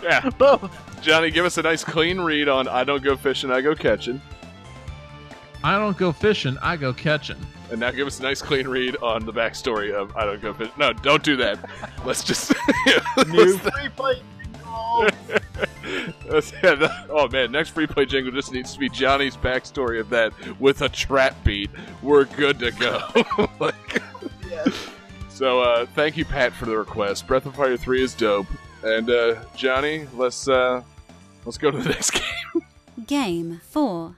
[laughs] yeah, Both. Johnny, give us a nice clean read on "I don't go fishing, I go catching," I don't go fishing, I go catching. And now give us a nice clean read on the backstory of "I don't go fishing." No, don't do that. [laughs] Let's just. [laughs] New free play. jingle. Let's- yeah, the- oh man, next free play jingle just needs to be Johnny's backstory of that with a trap beat. We're good to go. [laughs] like, so, uh, thank you, Pat, for the request. Breath of Fire Three is dope, and uh, Johnny, let's uh, let's go to the next game. Game 4.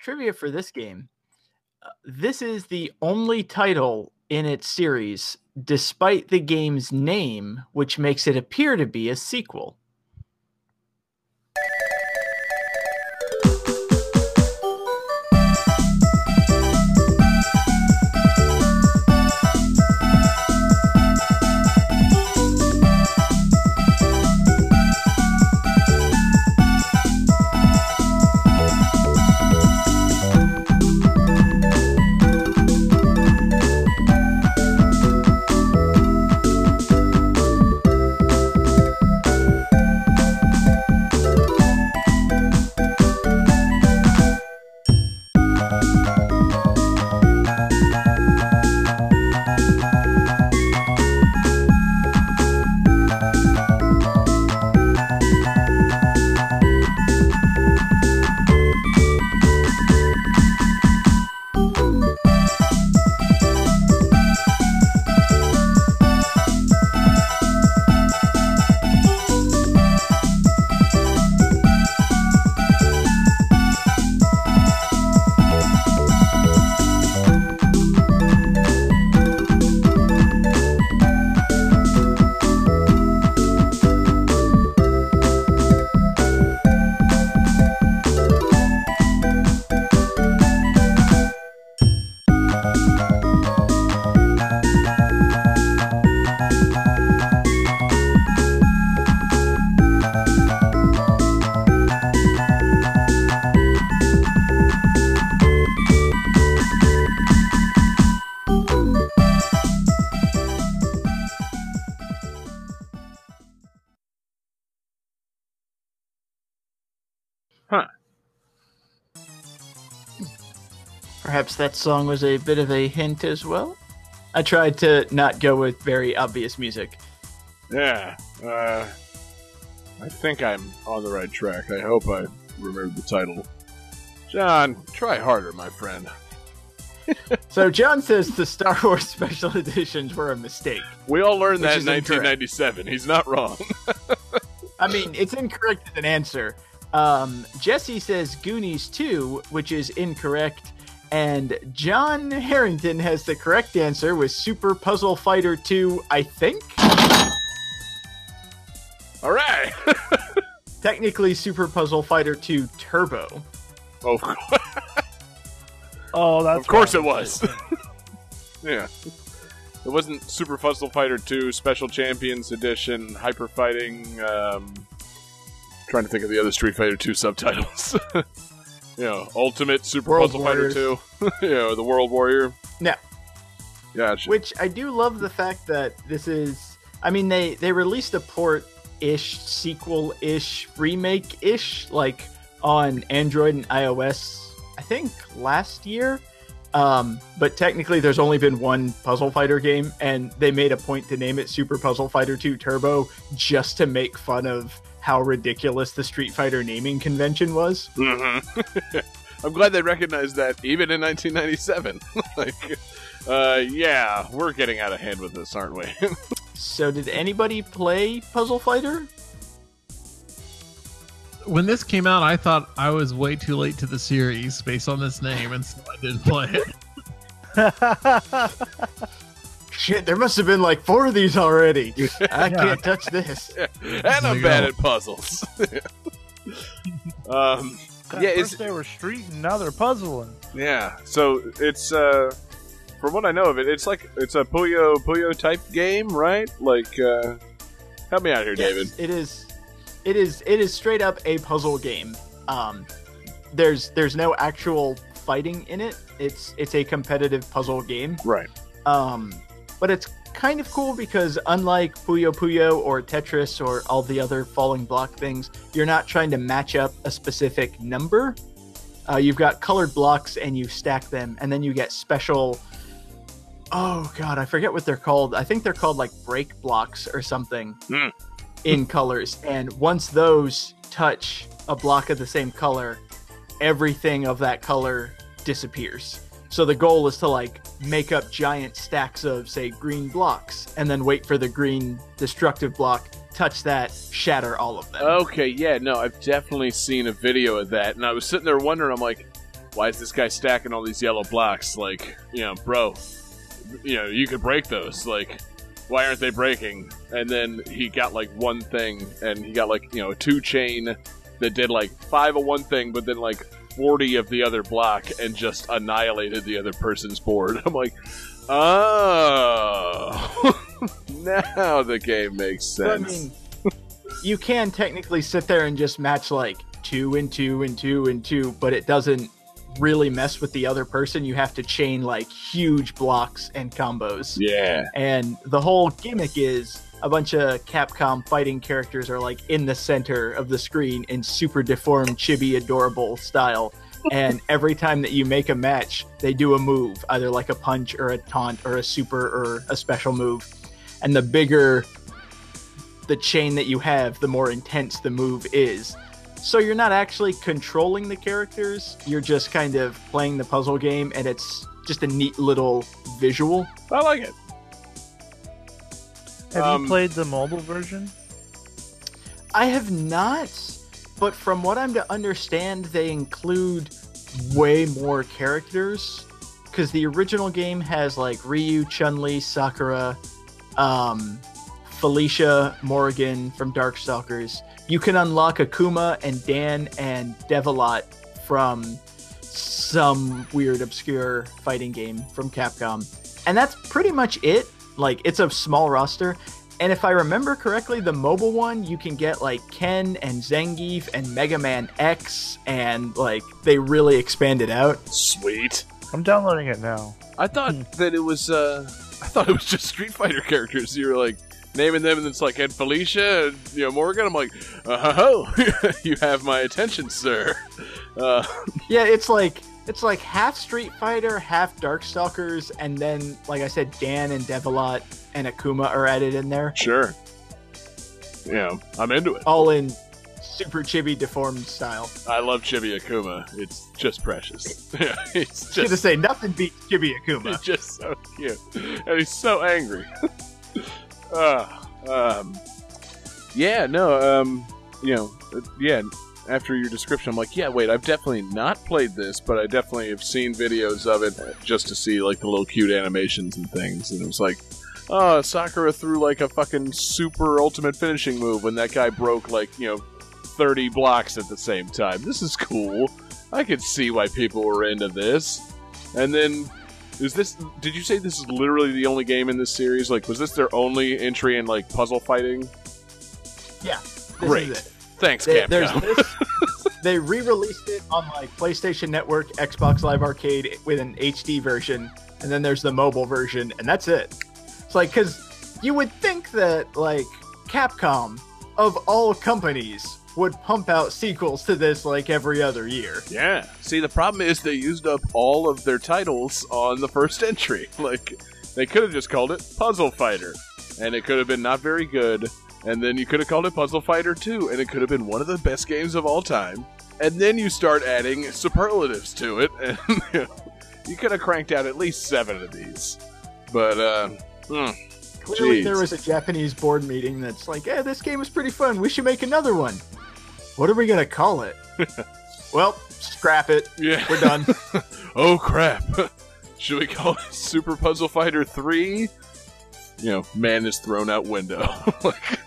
Trivia for this game. Uh, this is the only title in its series, despite the game's name, which makes it appear to be a sequel. Perhaps that song was a bit of a hint as well. I tried to not go with very obvious music. Yeah. Uh, I think I'm on the right track. I hope I remembered the title. John, try harder, my friend. [laughs] So John says the Star Wars [laughs] special editions were a mistake. We all learned that in is incorrect. 1997. He's not wrong. [laughs] I mean, it's incorrect as an answer. Um, Jesse says Goonies 2, which is incorrect. And John Harrington has the correct answer with Super Puzzle Fighter 2, I think. all right. [laughs] Technically, Super Puzzle Fighter 2 Turbo. oh, of course. Oh, that's Of course it was. [laughs] yeah. It wasn't Super Puzzle Fighter 2 Special Champions Edition Hyper Fighting. Um, trying to think of the other Street Fighter 2 subtitles. [laughs] you know, Ultimate Super World Puzzle Warriors. Fighter 2. [laughs] you know, the World Warrior. No. Gotcha. Which I do love the fact that this is. I mean, they they released a port ish, sequel ish, remake ish, like on Android and iOS. I think last year. Um, but technically, there's only been one Puzzle Fighter game, and they made a point to name it Super Puzzle Fighter 2 Turbo just to make fun of how ridiculous the Street Fighter naming convention was. Mhm. [laughs] I'm glad they recognized that even in 1997. [laughs] like, uh, yeah, we're getting out of hand with this, aren't we? [laughs] So, did anybody play Puzzle Fighter? When this came out, I thought I was way too late to the series based on this name, and so I didn't play it. Shit, there must have been like four of these already. [laughs] I can't touch this. [laughs] and There I'm bad go. at puzzles. [laughs] um, God, Yeah, first they were street and now they're puzzling. yeah. So it's uh, from what I know of it, it's like it's a Puyo Puyo type game, right? Like, uh, help me out here, David. It is. It is. It is straight up a puzzle game. Um, there's there's no actual fighting in it. It's it's a competitive puzzle game. Right. Um, but it's kind of cool because unlike Puyo Puyo or Tetris or all the other falling block things, you're not trying to match up a specific number. Uh, you've got colored blocks and you stack them, and then you get special. Oh god, I forget what they're called. I think they're called like break blocks or something Hmm. in colors. And once those touch a block of the same color, everything of that color disappears. So the goal is to like make up giant stacks of say green blocks and then wait for the green destructive block touch that, shatter all of them. Okay, yeah, no, I've definitely seen a video of that, and I was sitting there wondering, I'm like, why is this guy stacking all these yellow blocks? Like, you know, bro, you know, you could break those. Like, why aren't they breaking? And then he got like one thing, and he got like, you know, a two chain that did like five of one thing, but then like 40 of the other block, and just annihilated the other person's board. [laughs] I'm like, oh, [laughs] now the game makes But, I sense. mean, you can technically sit there and just match like two and two and two and two, but it doesn't really mess with the other person. You have to chain like huge blocks and combos. yeah. And the whole gimmick is a bunch of Capcom fighting characters are like in the center of the screen in super deformed, chibi, adorable style. [laughs] And every time that you make a match, they do a move, either like a punch or a taunt or a super or a special move. And the bigger the chain that you have, the more intense the move is. So you're not actually controlling the characters, you're just kind of playing the puzzle game, and it's just a neat little visual. I like it. Have Um, you played the mobile version? I have not, but from what I'm to understand, they include way more characters. Because the original game has like Ryu, Chun Li, Sakura, um, Felicia, Morgan from Darkstalkers. You can unlock Akuma and Dan and Devilot from some weird, obscure fighting game from Capcom. And that's pretty much it. Like, it's a small roster. And if I remember correctly, the mobile one, you can get like Ken and Zangief and Mega Man X, and like they really expanded out. Sweet. I'm downloading it now. I thought that it was. uh I thought it was just Street Fighter characters. You were like naming them, and it's like and Felicia, and you know Morgan. I'm like, uh ho, [laughs] you have my attention, sir. Uh, Yeah, it's like it's like half Street Fighter, half Darkstalkers, and then like I said, Dan and Devilot and Akuma are added in there, sure. Yeah, I'm into it. all in super chibi deformed style. I love Chibi Akuma. It's just precious. [laughs] Yeah, he's I was gonna say nothing beats Chibi Akuma. he's [laughs] just so cute, and he's so angry. uh, [laughs] um, yeah, no, um, you know, yeah. After your description, I'm like, yeah, wait, I've definitely not played this, but I definitely have seen videos of it just to see like the little cute animations and things. And it was like, oh, Sakura threw like a fucking super ultimate finishing move, and that guy broke like you know 30 blocks at the same time. This is cool. I could see why people were into this. And then, is this? Did you say this is literally the only game in this series? Like, was this their only entry in like puzzle fighting? Yeah, this Great. Thanks, They, [laughs] this. they re-released it on like PlayStation Network, Xbox Live Arcade with an HD version, and then there's the mobile version, and that's it. It's like because you would think that like Capcom, of all companies, would pump out sequels to this like every other year. Yeah. See, the problem is they used up all of their titles on the first entry. [laughs] Like, they could have just called it Puzzle Fighter, and it could have been not very good. And then you could have called it Puzzle Fighter 2, and it could have been one of the best games of all time. And then you start adding superlatives to it, [laughs] and you, could have cranked out at least seven of these. But, uh, hmm, Clearly, there was a Japanese board meeting that's like, "Eh, this game is pretty fun. We should make another one. What are we gonna call it?" [laughs] well, scrap it. yeah. We're done. [laughs] oh crap! Should we call it Super Puzzle Fighter Three? You know, man is thrown out window. like,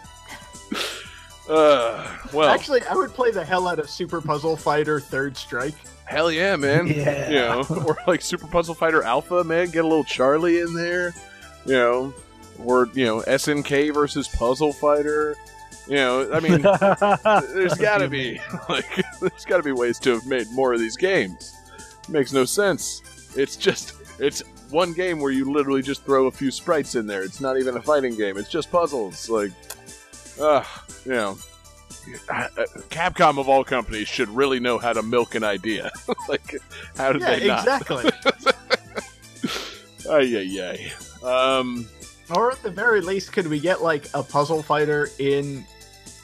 uh, well, Actually, I would play the hell out of Super Puzzle Fighter Third Strike. hell yeah, man! [laughs] Yeah. You know, or like Super Puzzle Fighter Alpha, man. Get a little Charlie in there. You know, or you know, SNK versus Puzzle Fighter. You know, I mean, [laughs] there's got to be [laughs] like there's got to be ways to have made more of these games. makes no sense. It's just it's one game where you literally just throw a few sprites in there. It's not even a fighting game. It's just puzzles. Like, uh, you know, Capcom of all companies should really know how to milk an idea. [laughs] like, how did Yeah, they not? exactly. [laughs] Ay, ay, ay. Um, or at the very least, could we get like a puzzle fighter in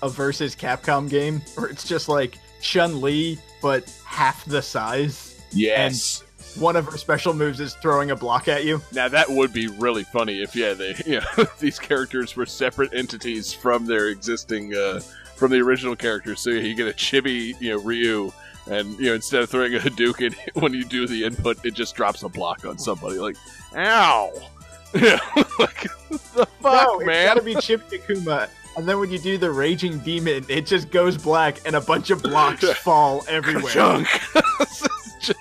a versus Capcom game, where it's just like Chun Li but half the size? yes. One of her special moves is throwing a block at you. Now that would be really funny if yeah they [laughs] you [laughs] know these characters were separate entities from their existing uh, from the original characters. So you get a chibi you know Ryu, and you know instead of throwing a Hadouken [laughs] when you do the input, it just drops a block on somebody. Like, ow, yeah, like the fuck, no, it's man. gotta be Chibi Akuma. And then when you do the Raging Demon, it just goes black and a bunch of blocks fall everywhere. [laughs]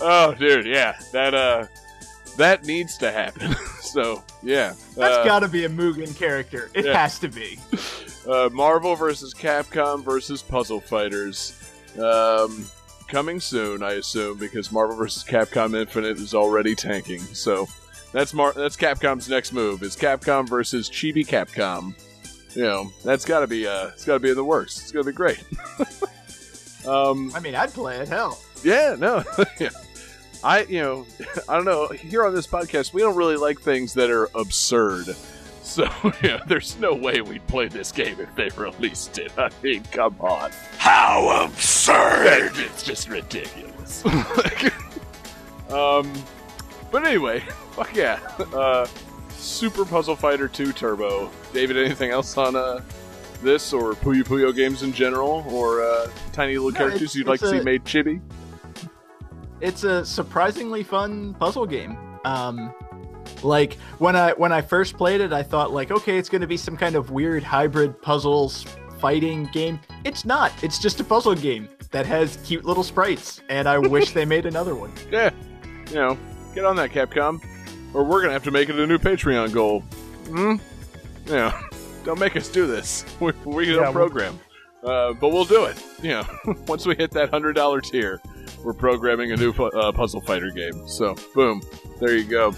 Oh, dude, yeah, that uh, that needs to happen. [laughs] so yeah, That's uh, gotta be a Mugen character. It yeah. has to be. [laughs] uh, Marvel versus Capcom versus Puzzle Fighters. Um, coming soon, I assume, because Marvel versus Capcom Infinite is already tanking. So that's Mar- that's Capcom's next move is Capcom versus Chibi Capcom. You know, that's got to be uh, it's got to be in the works. It's gonna be great. um, I mean, I'd play it. Hell, yeah, no. [laughs] I you know, [laughs] I don't know. Here on this podcast, we don't really like things that are absurd. So [laughs] yeah, there's no way we'd play this game if they released it. I mean, come on. How absurd! It's just ridiculous. um, but anyway, fuck yeah. Uh, Super Puzzle Fighter 2 Turbo. David, anything else on uh this or Puyo Puyo games in general, or uh, tiny little No, characters it's- you'd like to see made chibi? It's a surprisingly fun puzzle game. Um, like when I when I first played it, I thought like, okay, it's going to be some kind of weird hybrid puzzles fighting game. It's not. It's just a puzzle game that has cute little sprites, and I wish they made another one. [laughs] Yeah, you know, get on that, Capcom, or we're gonna have to make it a new Patreon goal. Hmm. Yeah, [laughs] don't make us do this. [laughs] We we don't Yeah, we'll- program, uh, but we'll do it. You know, once we hit that hundred dollar tier, we're programming a new pu- uh, puzzle fighter game. So, boom, there you go.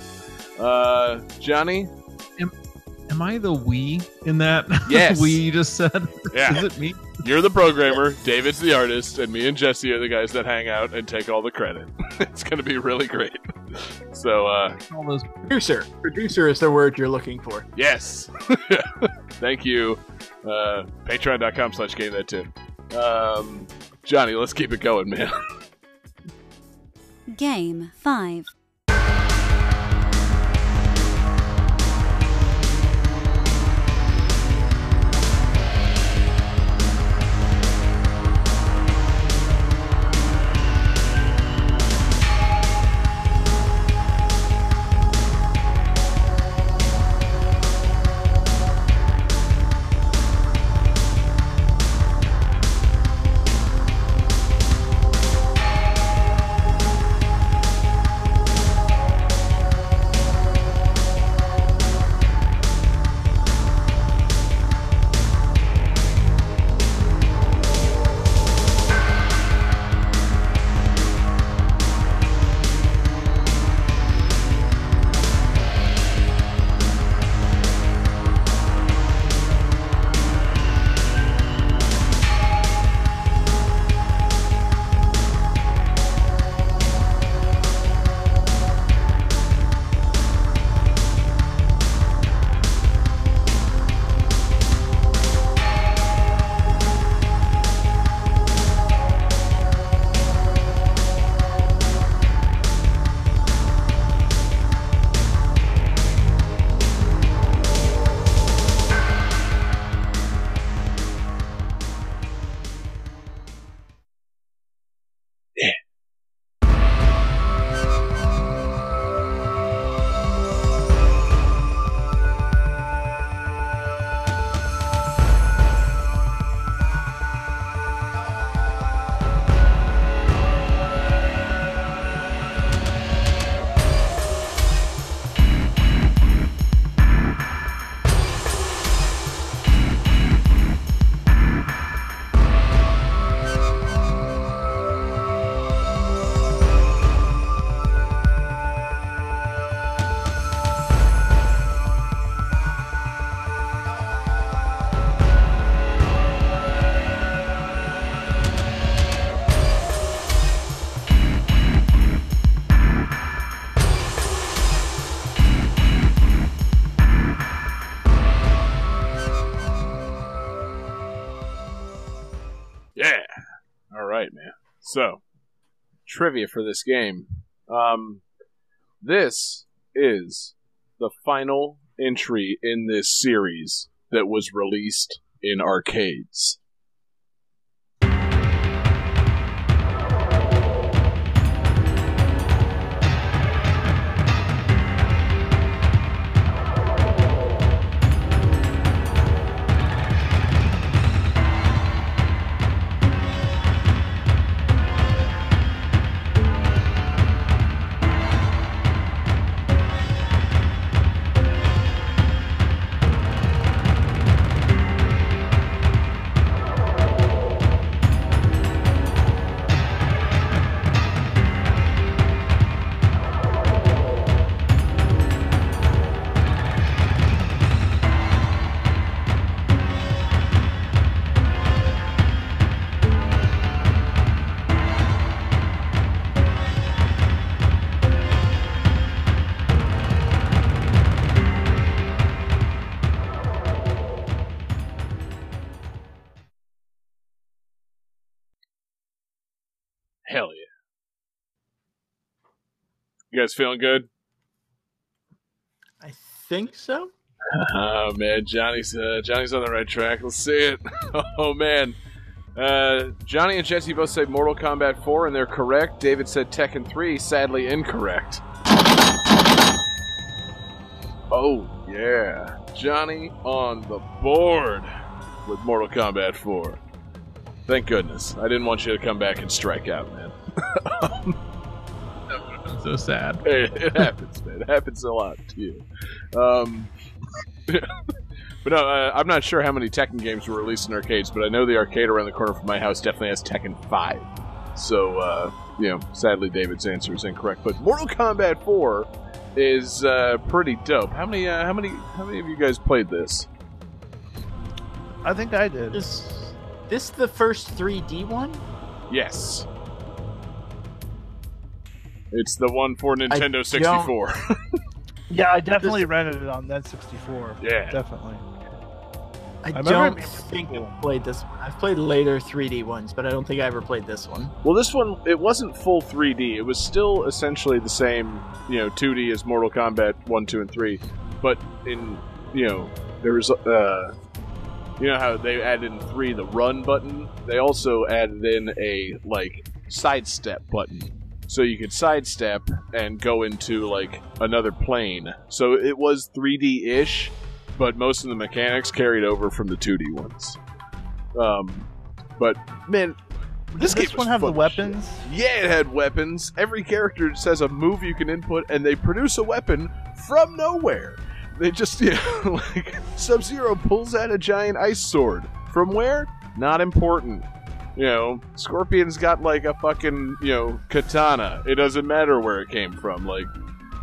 Uh, Johnny, Am I the we in that? [laughs] Yes. we you just said. Yeah. Is it me? you're the programmer, David's the artist, and me and Jesse are the guys that hang out and take all the credit. [laughs] it's gonna be really great. [laughs] So, uh, All those. Producer, producer is the word you're looking for. Yes. Thank you. Uh, Patreon.com slash game that tune. Um, Johnny, let's keep it going, man. Game 5. So, trivia for this game. Um, this is the final entry in this series that was released in arcades. You guys feeling good? I think so. Oh man, Johnny's uh, Johnny's on the right track. Let's see it. [laughs] Oh man, uh, Johnny and Jesse both said Mortal Kombat 4, and they're correct. David said Tekken 3, sadly incorrect. Oh yeah, Johnny on the board with Mortal Kombat 4. Thank goodness. I didn't want you to come back and strike out, man. [laughs] I'm so sad. Hey, [laughs] it happens, man. It happens a lot to you. Um, [laughs] but no, uh, I'm not sure how many Tekken games were released in arcades, but I know the arcade around the corner from my house definitely has Tekken 5. So, uh, you know, sadly, David's answer is incorrect. But Mortal Kombat 4 is uh, pretty dope. How many? Uh, how many? How many of you guys played this? I think I did. Is this the first 3D one? Yes. It's the one for Nintendo 64. [laughs] Yeah, I definitely rented it on that 64. Yeah. Definitely. I, remember don't think cool. I've played this one. I've played later 3D ones, but I don't think I ever played this one. Well, this one it wasn't full 3D. It was still essentially the same, you know, 2D as Mortal Kombat 1, 2, and 3. But in, you know, there was uh you know how they added in 3 the run button? They also added in a like sidestep button. So you could sidestep and go into like another plane. So it was 3D-ish, but most of the mechanics carried over from the 2D ones. Um but man, this, game this one have the as shit. weapons? Yeah, it had weapons. Every character says a move you can input, and they produce a weapon from nowhere. They just, [laughs] you know, like Sub Zero pulls out a giant ice sword. From where? Not important. You know, Scorpion's got like a fucking, you know, katana. It doesn't matter where it came from. Like,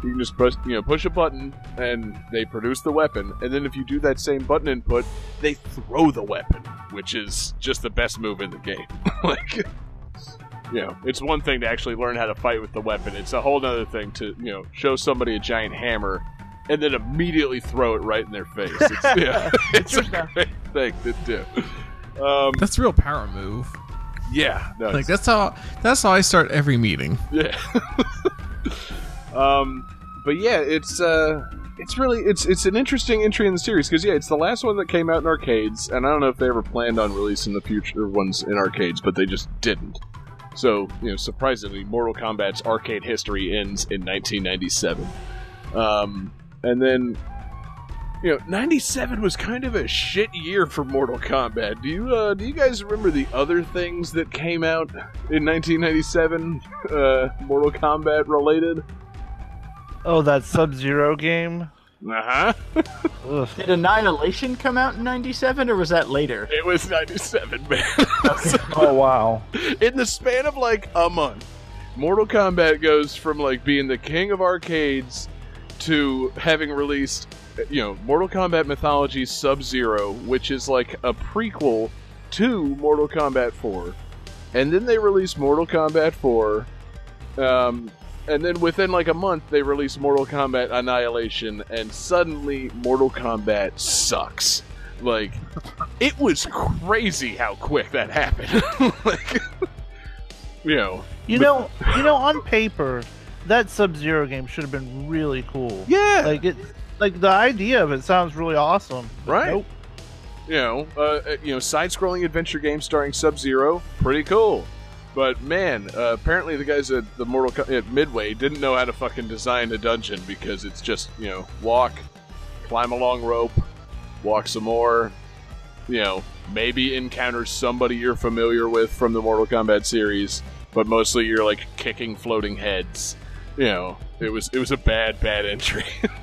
you can just push, you know, push a button, and they produce the weapon. And then if you do that same button input, they throw the weapon, which is just the best move in the game. [laughs] like, you know, it's one thing to actually learn how to fight with the weapon. It's a whole other thing to, you know, show somebody a giant hammer and then immediately throw it right in their face. It's, [laughs] yeah, [laughs] it's a great thing to do. Um, That's a real power move. Yeah, no, Like that's how that's how I start every meeting. yeah. [laughs] um, but yeah, it's uh, it's really it's it's an interesting entry in the series because yeah, it's the last one that came out in arcades, and I don't know if they ever planned on releasing the future ones in arcades, but they just didn't. So you know, surprisingly, Mortal Kombat's arcade history ends in 1997, um, and then. You know, '97 was kind of a shit year for Mortal Kombat. Do you uh, do you guys remember the other things that came out in 1997, uh, Mortal Kombat related? Oh, that Sub Zero game? Uh huh. Ugh. Did Annihilation come out in 97 or was that later? It was 97, man. [laughs] Oh, wow. in the span of like a month, Mortal Kombat goes from like being the king of arcades to having released, you know, Mortal Kombat Mythology Sub Zero, which is like a prequel to Mortal Kombat 4. And then they released Mortal Kombat 4. Um, and then within like a month, they released Mortal Kombat Annihilation, and suddenly Mortal Kombat sucks. Like, [laughs] it was crazy how quick that happened. [laughs] like, you know, You know, you know, on paper, that Sub Zero game should have been really cool. Yeah, Like it, like the idea of it sounds really awesome. Right. Nope. you know, uh, uh, you know, side-scrolling adventure game starring Sub-Zero, pretty cool. But man, uh, apparently the guys at the Mortal Co- at Midway didn't know how to fucking design a dungeon because it's just you know walk, climb a long rope, walk some more, you know, maybe encounter somebody you're familiar with from the Mortal Kombat series, but mostly you're like kicking floating heads. You know, it was it was a bad bad entry. [laughs]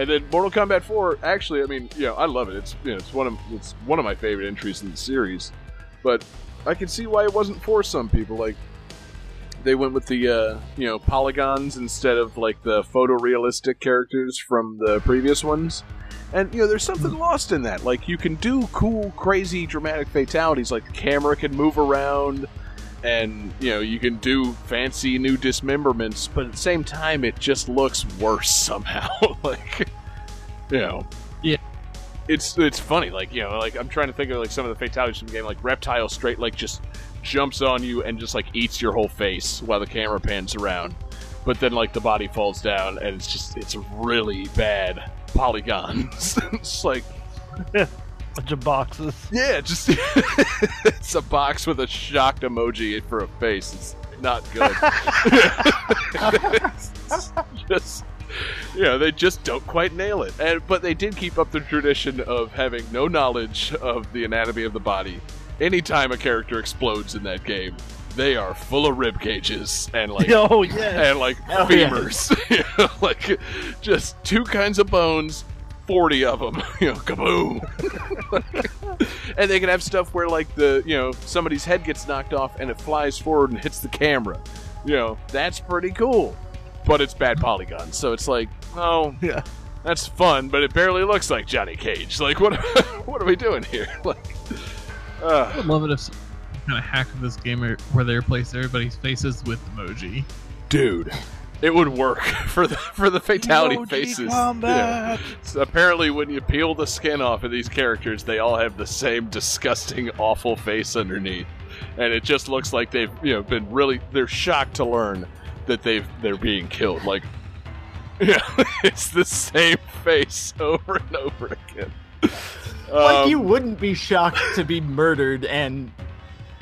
And then Mortal Kombat 4, actually, I mean, you know, I love it. It's you know, it's one of it's one of my favorite entries in the series. But I can see why it wasn't for some people. Like they went with the uh, you know polygons instead of like the photorealistic characters from the previous ones. And you know, there's something lost in that. Like you can do cool, crazy, dramatic fatalities. Like the camera can move around, and you know you can do fancy new dismemberments. But at the same time, it just looks worse somehow. [laughs] like you know, Yeah. It's it's funny. Like you know, like I'm trying to think of like some of the fatalities from the game. Like reptile straight like just jumps on you and just like eats your whole face while the camera pans around. But then like the body falls down and it's just it's really bad polygons. [laughs] it's like Bunch of boxes. yeah, just [laughs] it's a box with a shocked emoji for a face. It's not good. [laughs] Just you know, they just don't quite nail it. And but they did keep up the tradition of having no knowledge of the anatomy of the body. Anytime a character explodes in that game, they are full of rib cages and like [laughs] oh, oh yeah. and like Hell yeah. femurs, You know, like just two kinds of bones, forty of them, [laughs] you know, kaboom. [laughs] and they can have stuff where like the you know somebody's head gets knocked off and it flies forward and hits the camera. You know, that's pretty cool, but it's bad polygons, so it's like, oh, Yeah. that's fun, but it barely looks like Johnny Cage. Like, what [laughs] what are we doing here? Like, I uh, would love it if some kind of hack of this game where they replace everybody's faces with emoji. dude. It would work [laughs] for the for the fatality Emoji faces. Yeah. So apparently, when you peel the skin off of these characters, they all have the same disgusting, awful face underneath, and it just looks like they've you know been really they're shocked to learn that they've they're being killed. Like, [laughs] yeah, [laughs] it's the same face over and over again. like Um, you wouldn't be shocked to be murdered and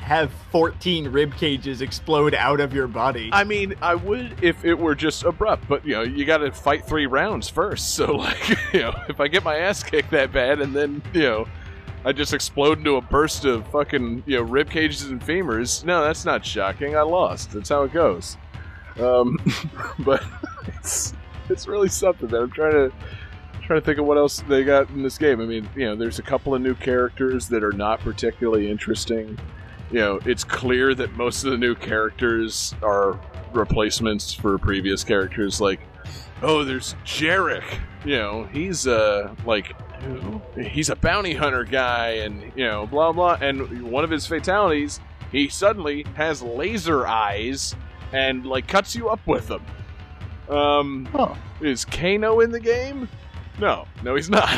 have 14 rib cages explode out of your body. I mean, I would if it were just abrupt, but you know, you got to fight three rounds first. [laughs] So, like, you know, if I get my ass kicked that bad, and then you know, I just explode into a burst of fucking you know rib cages and femurs, no, that's not shocking. I lost. That's how it goes. Um, [laughs] but it's it's really something. that I'm trying to trying to think of what else they got in this game. I mean, you know, there's a couple of new characters that are not particularly interesting you know, it's clear that most of the new characters are replacements for previous characters. Like, oh, there's Jarek. You know, he's uh like he's a bounty hunter guy, and you know, blah blah. And one of his fatalities, he suddenly has laser eyes and like cuts you up with them. Um, Oh. is Kano in the game? No, no, he's not.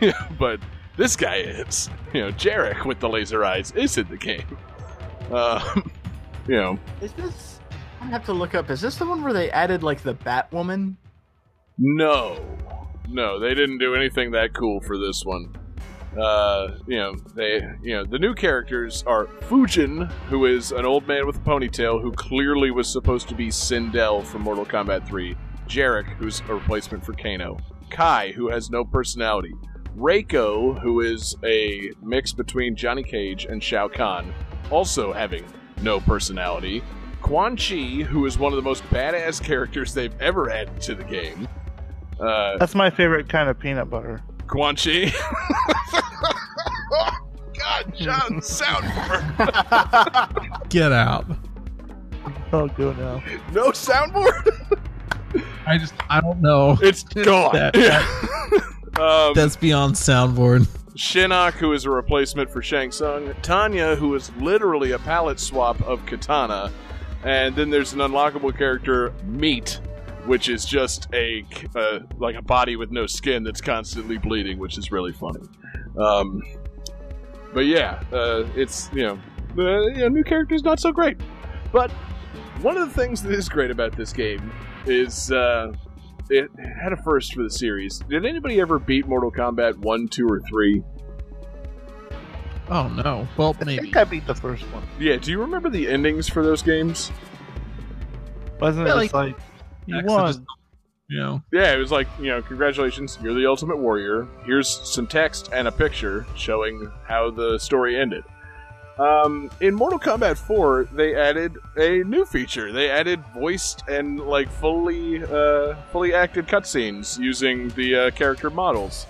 [laughs] But this guy is. You know, Jarek with the laser eyes is in the game. Uh, [laughs] you know, Is this? I have to look up. Is this the one where they added like the Batwoman? no, no, they didn't do anything that cool for this one. Uh, you know, they, you know, the new characters are Fujin, who is an old man with a ponytail who clearly was supposed to be Sindel from Mortal Kombat 3. Jarek, who's a replacement for Kano. Kai, who has no personality. Reiko, who is a mix between Johnny Cage and Shao Kahn, also having no personality. Quan Chi, who is one of the most badass characters they've ever added to the game. Uh, That's my favorite kind of peanut butter. Quan Chi. [laughs] God, John, soundboard. [laughs] Get out. Oh, go now. No soundboard. I just I don't know. It's [laughs] gone. That- um, That's beyond soundboard. Shinnok, who is a replacement for Shang Tsung, Tanya, who is literally a palette swap of Katana, and then there's an unlockable character, Meat, which is just a uh, like a body with no skin that's constantly bleeding, which is really funny. Um, but yeah, uh, it's you know, uh, yeah, new characters not so great, but one of the things that is great about this game is uh, it had a first for the series. Did anybody ever beat Mortal Kombat one, two, or three? Oh no. Well, I maybe. think I beat the first one. Yeah. Do you remember the endings for those games? Wasn't Yeah, it like- just like you won? just- You know. Yeah, it was like, you know, congratulations, you're the ultimate warrior. Here's some text and a picture showing how the story ended. Um, in Mortal Kombat 4, they added a new feature. They added voiced and like fully, uh, fully acted cutscenes using the uh, character models.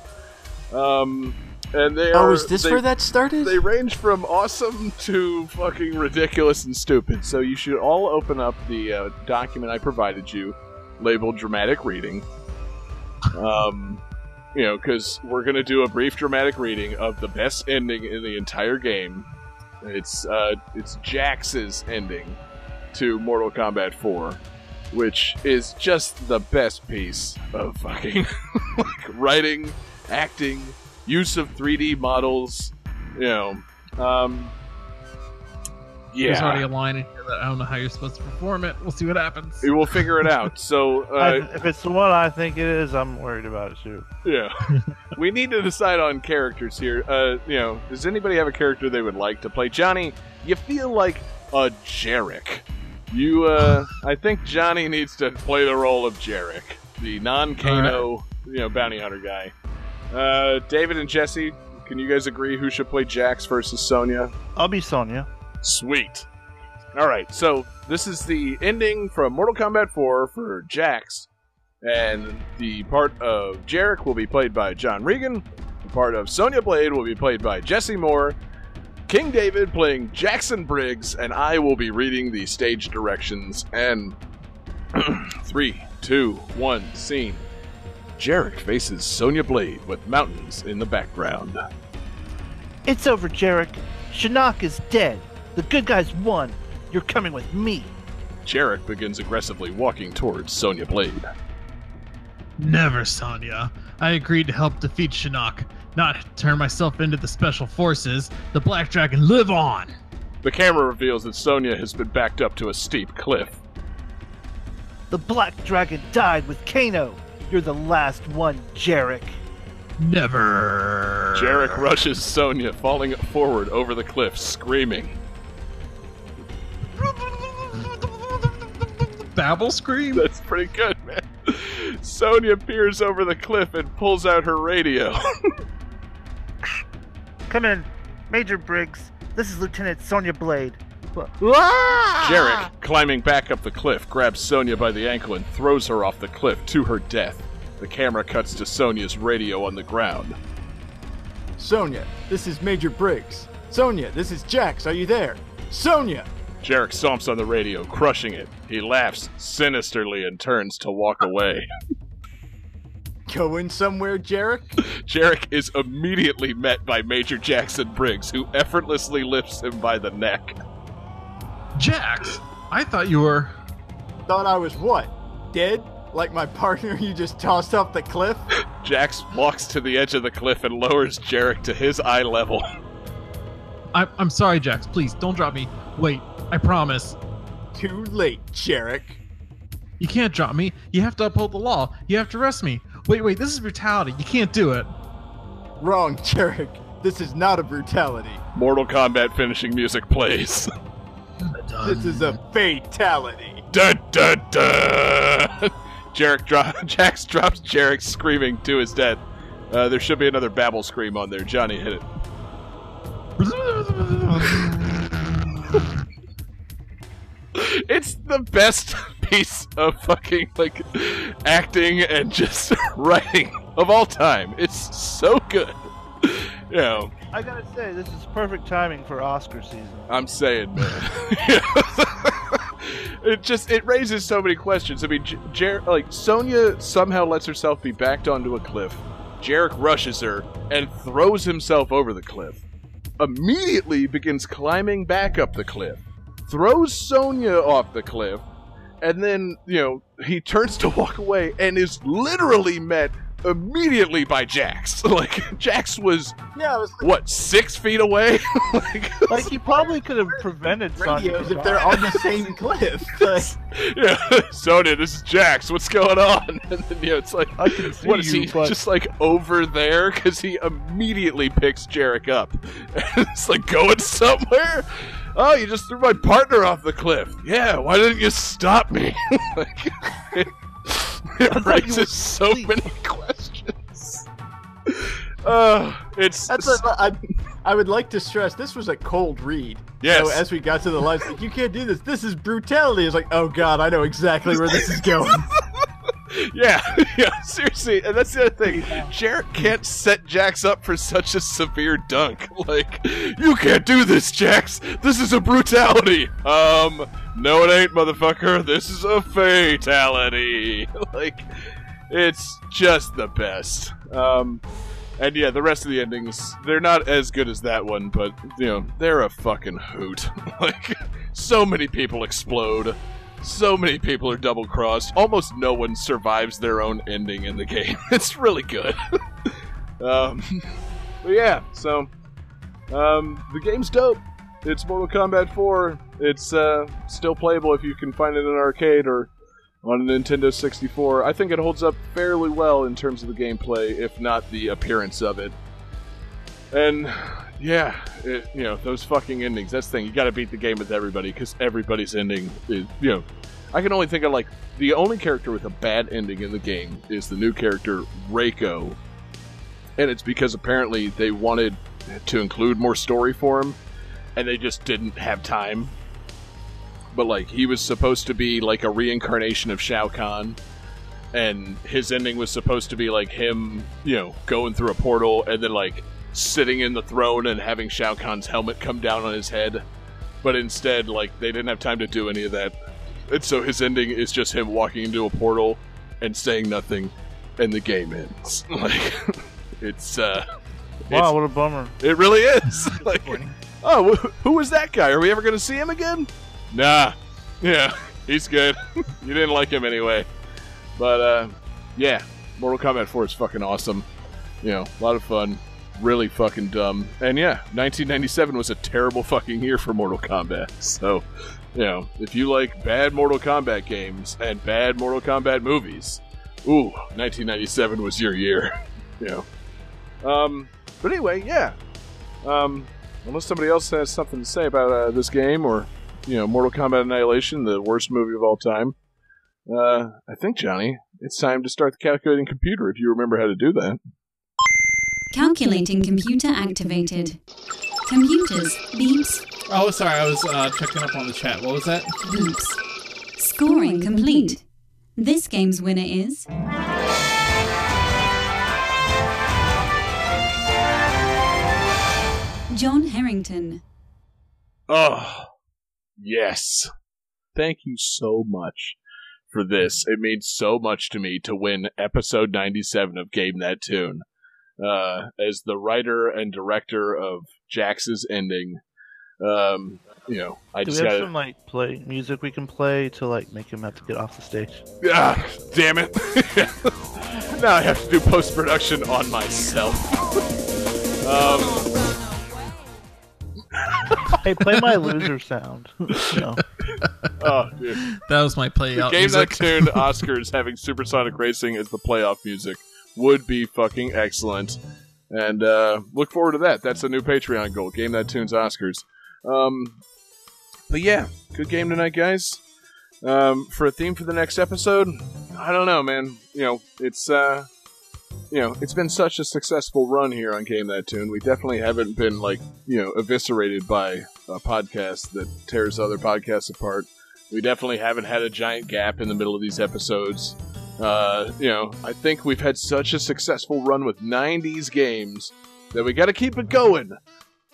Um, and they Oh, are, is this they, where that started? They range from awesome [laughs] to fucking ridiculous and stupid. So you should all open up the uh, document I provided you, labeled "dramatic reading." Um, you know, because we're gonna do a brief dramatic reading of the best ending in the entire game. It's uh, it's Jax's ending to Mortal Kombat 4, which is just the best piece of fucking [laughs] like writing, acting, use of 3D models. You know, um, There's already a line in here that I don't know how you're supposed to perform it. We'll see what happens. we will figure it out. So [laughs] I, uh, if it's the one I think it is, I'm worried about it too. Yeah. we need to decide on characters here. Uh, you know, does anybody have a character they would like to play? Johnny, you feel like a Jarek. You, uh, I think Johnny needs to play the role of Jarek, the non-Kano, you know, bounty hunter guy. Uh, David and Jesse, can you guys agree who should play Jax versus Sonya? I'll be Sonya. Sweet. All right, so this is the ending from Mortal Kombat 4 for Jax, and the part of Jarek will be played by John Regan. The part of Sonya Blade will be played by Jesse Moore. King David playing Jackson Briggs, and I will be reading the stage directions. And [clears throat] three, two, one, scene. Jarek faces Sonya Blade with mountains in the background. It's over, Jarek. Shinnok is dead. The good guys won. You're coming with me. Jarek begins aggressively walking towards Sonya Blade. Never, Sonya. I agreed to help defeat Shinnok, not turn myself into the special forces. The Black Dragon live on! The camera reveals that Sonya has been backed up to a steep cliff. The Black Dragon died with Kano. You're the last one, Jarek. Never! Jarek rushes Sonya, falling forward over the cliff, screaming. Babble scream? That's pretty good, man. Sonya peers over the cliff and pulls out her radio. [laughs] Come in. Major Briggs. This is Lieutenant Sonya Blade. [laughs] Jarek, climbing back up the cliff, grabs Sonya by the ankle and throws her off the cliff to her death. The camera cuts to Sonya's radio on the ground. Sonya, this is Major Briggs. Sonya, this is Jax. Are you there? Sonya! Jarek stomps on the radio, crushing it. He laughs sinisterly and turns to walk away. [laughs] Going somewhere, Jarek? [laughs] Jarek is immediately met by Major Jackson Briggs, who effortlessly lifts him by the neck. Jax! I thought you were. Thought I was what? Dead? Like my partner [laughs] you just tossed off the cliff? Jax walks to the edge of the cliff and lowers Jarek to his eye level. I- I'm sorry, Jax. Please, don't drop me. Wait, I promise. Too late, Jarek. You can't drop me. You have to uphold the law. You have to arrest me. Wait, wait, this is brutality. You can't do it. Wrong, [laughs] Jarek. This is not a brutality. Mortal Kombat finishing music plays. [laughs] This is a fatality. da da da! [laughs] Jarek dro- Jax drops Jarek screaming to his death. Uh, there should be another babble scream on there. Johnny hit it. It's the best [laughs] piece of fucking like acting and just [laughs] writing of all time. It's so good. You know, I gotta say, this is perfect timing for Oscar season. I'm saying, man. [laughs] it just it raises so many questions. I mean, J- Jer- like Sonya somehow lets herself be backed onto a cliff. Jarek rushes her and throws himself over the cliff. Immediately begins climbing back up the cliff. Throws Sonya off the cliff. and then you know he turns to walk away and is literally met immediately by Jax. [laughs] Like Jax was Yeah, was like what six feet away. [laughs] like, Like he probably could have prevented Sonya radios if they're on the same cliff. [laughs] Like, yeah, Sonya, this is Jax. What's going on? And then you know, it's like, I can see what is you, he but- just like over there? Because he immediately picks Jarek up. it's like going somewhere. Oh, you just threw my partner off the cliff. Yeah, why didn't you stop me? [laughs] like, it, it raises so asleep. many questions. Uh, it's that's what I, I would like to stress. This was a cold read. Yes. So as we got to the lines, like you can't do this. This is brutality. It's like, oh god, I know exactly where this is going. [laughs] Yeah, [laughs] yeah, seriously, and that's the other thing. Jarek can't set Jax up for such a severe dunk. [laughs] Like, you can't do this, Jax. This is a brutality. Um, no, it ain't, motherfucker. This is a fatality. [laughs] like, it's just the best. Um, and yeah, the rest of the endings, they're not as good as that one, but, you know, they're a fucking hoot. like, so many people explode. So many people are double crossed. Almost no one survives their own ending in the game. [laughs] It's really good. [laughs] um, but yeah, so um, the game's dope. It's Mortal Kombat 4. It's uh, still playable if you can find it in an arcade or on a Nintendo 64. I think it holds up fairly well in terms of the gameplay, if not the appearance of it. And yeah, it, you know those fucking endings. That's the thing. You got to beat the game with everybody because everybody's ending is you know. I can only think of like the only character with a bad ending in the game is the new character Reiko, and it's because apparently they wanted to include more story for him, and they just didn't have time. But like he was supposed to be like a reincarnation of Shao Kahn, and his ending was supposed to be like him, you know, going through a portal and then like sitting in the throne and having Shao Kahn's helmet come down on his head. But instead, like they didn't have time to do any of that, and so his ending is just him walking into a portal and saying nothing, and the game ends. [laughs] Like it's uh, Wow, what a bummer. it really is. [laughs] like, oh, wh- who was that guy? Are we ever going to see him again? Nah. Yeah, [laughs] he's good. you didn't like him anyway. But, uh, yeah, Mortal Kombat 4 is fucking awesome. You know, a lot of fun. Really fucking dumb. And yeah, 1997 was a terrible fucking year for Mortal Kombat. [laughs] So, you know, if you like bad Mortal Kombat games and bad Mortal Kombat movies, ooh, 1997 was your year. [laughs] you know. Um, but anyway, yeah. Um, unless somebody else has something to say about uh, this game or, you know, Mortal Kombat Annihilation, the worst movie of all time, uh, I think, Johnny, it's time to start the calculating computer if you remember how to do that. Calculating computer activated. Computers, beeps, Oh, sorry, I was uh, checking up on the chat. What was that? boops. Scoring complete. This game's winner is. John Harrington. Oh, yes. Thank you so much for this. It means so much to me to win episode 97 of Game That Tune. Uh, as the writer and director of Jax's ending, um, you know, I Do we have gotta. some like play music we can play to like make him have to get off the stage? Ah, damn it. [laughs] now I have to do post production on myself. um, [laughs] Hey, play my loser sound. [laughs] No. oh, dude. That was my play out Game music. that tune Oscars having Supersonic Racing as the playoff music would be fucking excellent. And uh, look forward to that. That's a new Patreon goal. Game that tunes Oscars. Um, but yeah, good game tonight, guys. Um, for a theme for the next episode, I don't know, man. You know, it's uh, you know, it's been such a successful run here on Game That Tune. We definitely haven't been like you know eviscerated by a podcast that tears other podcasts apart. We definitely haven't had a giant gap in the middle of these episodes. Uh, you know, I think we've had such a successful run with 90s games that we got to keep it going.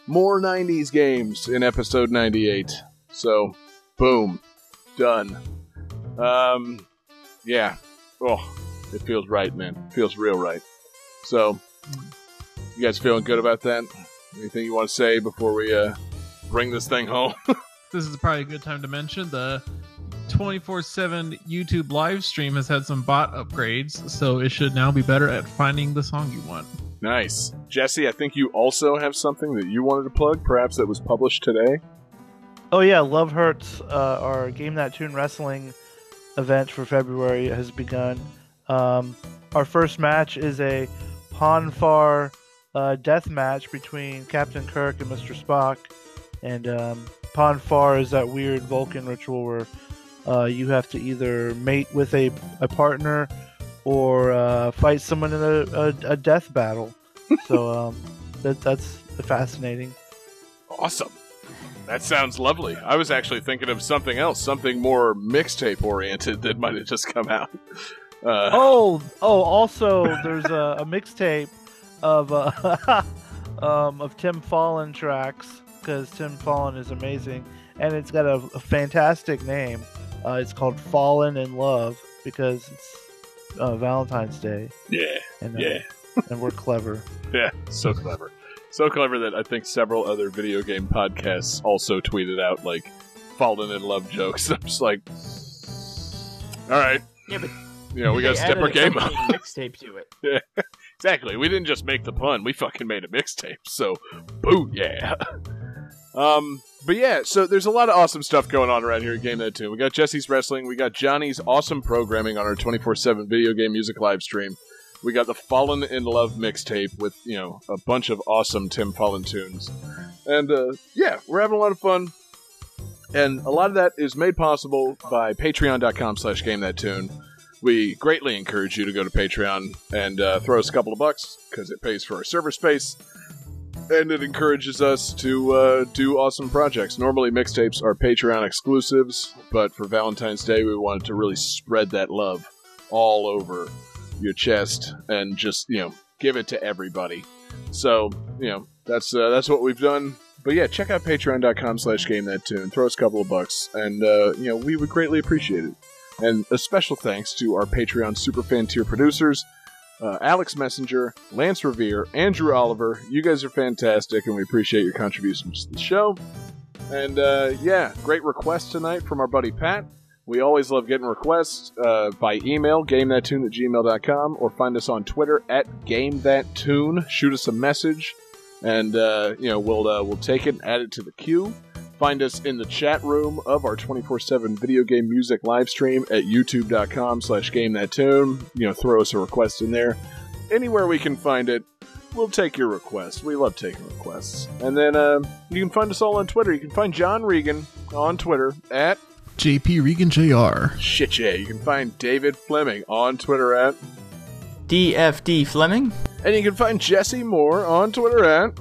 More 90s games in episode 98. So, boom, done. Um, yeah. Oh, it feels right, man. Feels real right. So, you guys feeling good about that? Anything you want to say before we uh, bring this thing home? [laughs] This is probably a good time to mention the 24 7 YouTube live stream has had some bot upgrades, so it should now be better at finding the song you want. Nice. Jesse, I think you also have something that you wanted to plug, perhaps that was published today. Oh yeah, Love Hurts, uh, our Game That Tune Wrestling event for February has begun. Um, our first match is a Pon farr uh, death match between Captain Kirk and Mr. Spock. And um, Pon farr is that weird Vulcan ritual where uh, you have to either mate with a, a partner or uh, fight someone in a, a, a death battle. [laughs] so um, that, that's fascinating. Awesome. That sounds lovely. I was actually thinking of something else, something more mixtape oriented that might have just come out. Uh, [laughs] Oh, oh! Also, there's a, a mixtape of uh, [laughs] um, of Tim Follin tracks because Tim Follin is amazing, and it's got a, a fantastic name. Uh, it's called "Fallen in Love" because it's uh, Valentine's Day, yeah, and uh, yeah, and we're clever. [laughs] yeah. So clever. So clever that I think several other video game podcasts also tweeted out, like, fallen in love jokes. [laughs] I'm just like, all right. Yeah, but You know, we got to step our game up. mixtape to it. [laughs] yeah, Exactly. We didn't just make the pun; we fucking made a mixtape. So, boo, yeah. Um, but yeah, so there's a lot of awesome stuff going on around here at Game That Tune. We got Jesse's Wrestling, we got Johnny's awesome programming on our 24/7 video game music live stream. We got the Fallen in Love mixtape with you know a bunch of awesome Tim Follin tunes, and uh, yeah, we're having a lot of fun. And a lot of that is made possible by Patreon.com/slash Game That Tune. We greatly encourage you to go to Patreon and uh, throw us a couple of bucks because it pays for our server space and it encourages us to uh, do awesome projects. Normally, mixtapes are Patreon exclusives, but for Valentine's Day, we wanted to really spread that love all over your chest and just you know give it to everybody. So you know that's uh, that's what we've done. But yeah, check out Patreon.com/slash Game That Tune. Throw us a couple of bucks, and uh, you know we would greatly appreciate it. And a special thanks to our Patreon superfan tier producers uh, Alex Messenger, Lance Riviere, Andrew Oliver. You guys are fantastic, and we appreciate your contributions to the show. And uh, yeah, great request tonight from our buddy Pat. We always love getting requests uh, by email, gamethattune at gmail.com, or find us on Twitter at gamethattune. Shoot us a message, and uh, you know we'll uh, we'll take it, and add it to the queue. Find us in the chat room of our 24-7 video game music live stream at youtube.com slash gamethattune. You know, throw us a request in there. Anywhere we can find it, we'll take your request. We love taking requests. And then uh, you can find us all on Twitter. You can find John Regan on Twitter at JP Regan Jr. shit yeah. You can find David Fleming on Twitter at DFD Fleming. and you can find Jesse Moore on Twitter at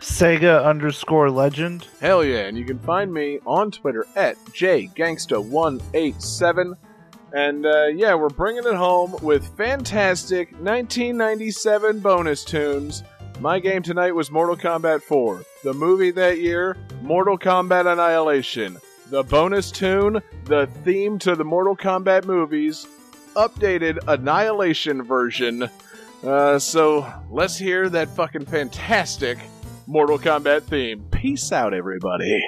Sega underscore Legend. Hell yeah, and you can find me on Twitter at jgangsta187. And uh, yeah, we're bringing it home with fantastic 1997 bonus tunes. My game tonight was Mortal Kombat 4. The movie that year, Mortal Kombat Annihilation. The bonus tune, the theme to the Mortal Kombat movies, updated Annihilation version. Uh, so let's hear that fucking fantastic Mortal Kombat theme. Peace out, everybody.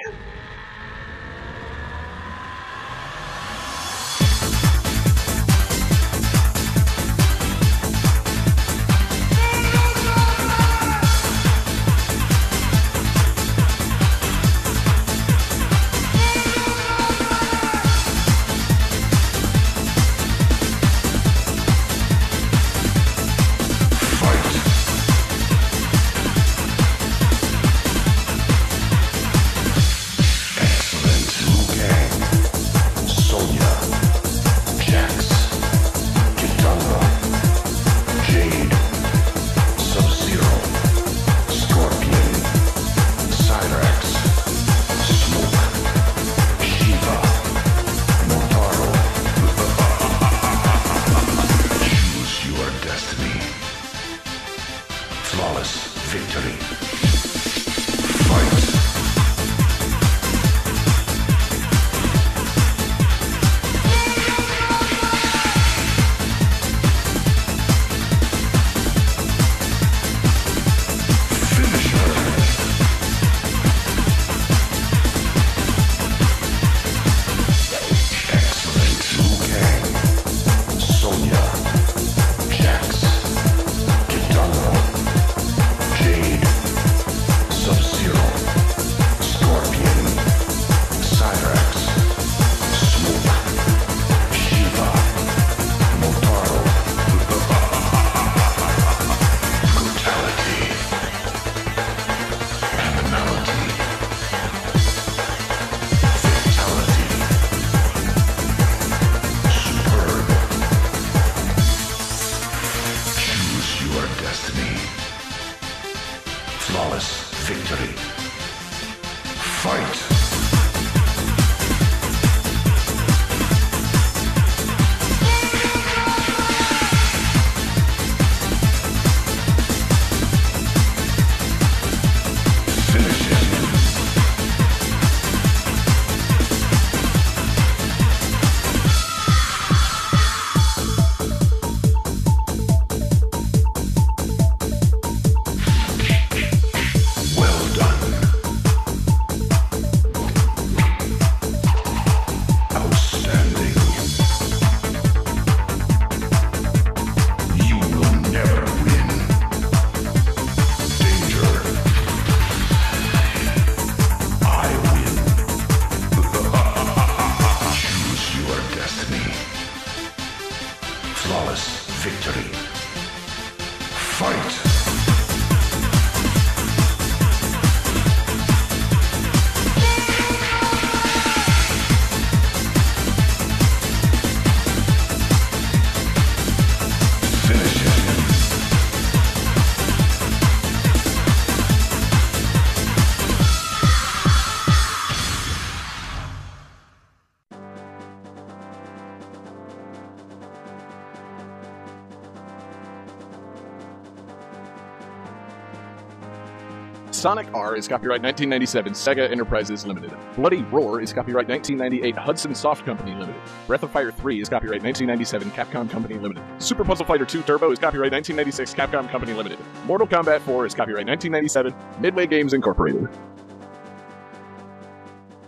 Is copyright 1997 Sega Enterprises Limited. Bloody Roar is copyright 1998 Hudson Soft Company Limited. Breath of Fire 3 is copyright 1997 Capcom Company Limited. Super Puzzle Fighter 2 Turbo is copyright 1996 Capcom Company Limited. Mortal Kombat 4 is copyright 1997 Midway Games Incorporated.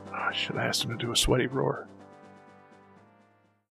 Oh, I should have asked him to do a sweaty roar.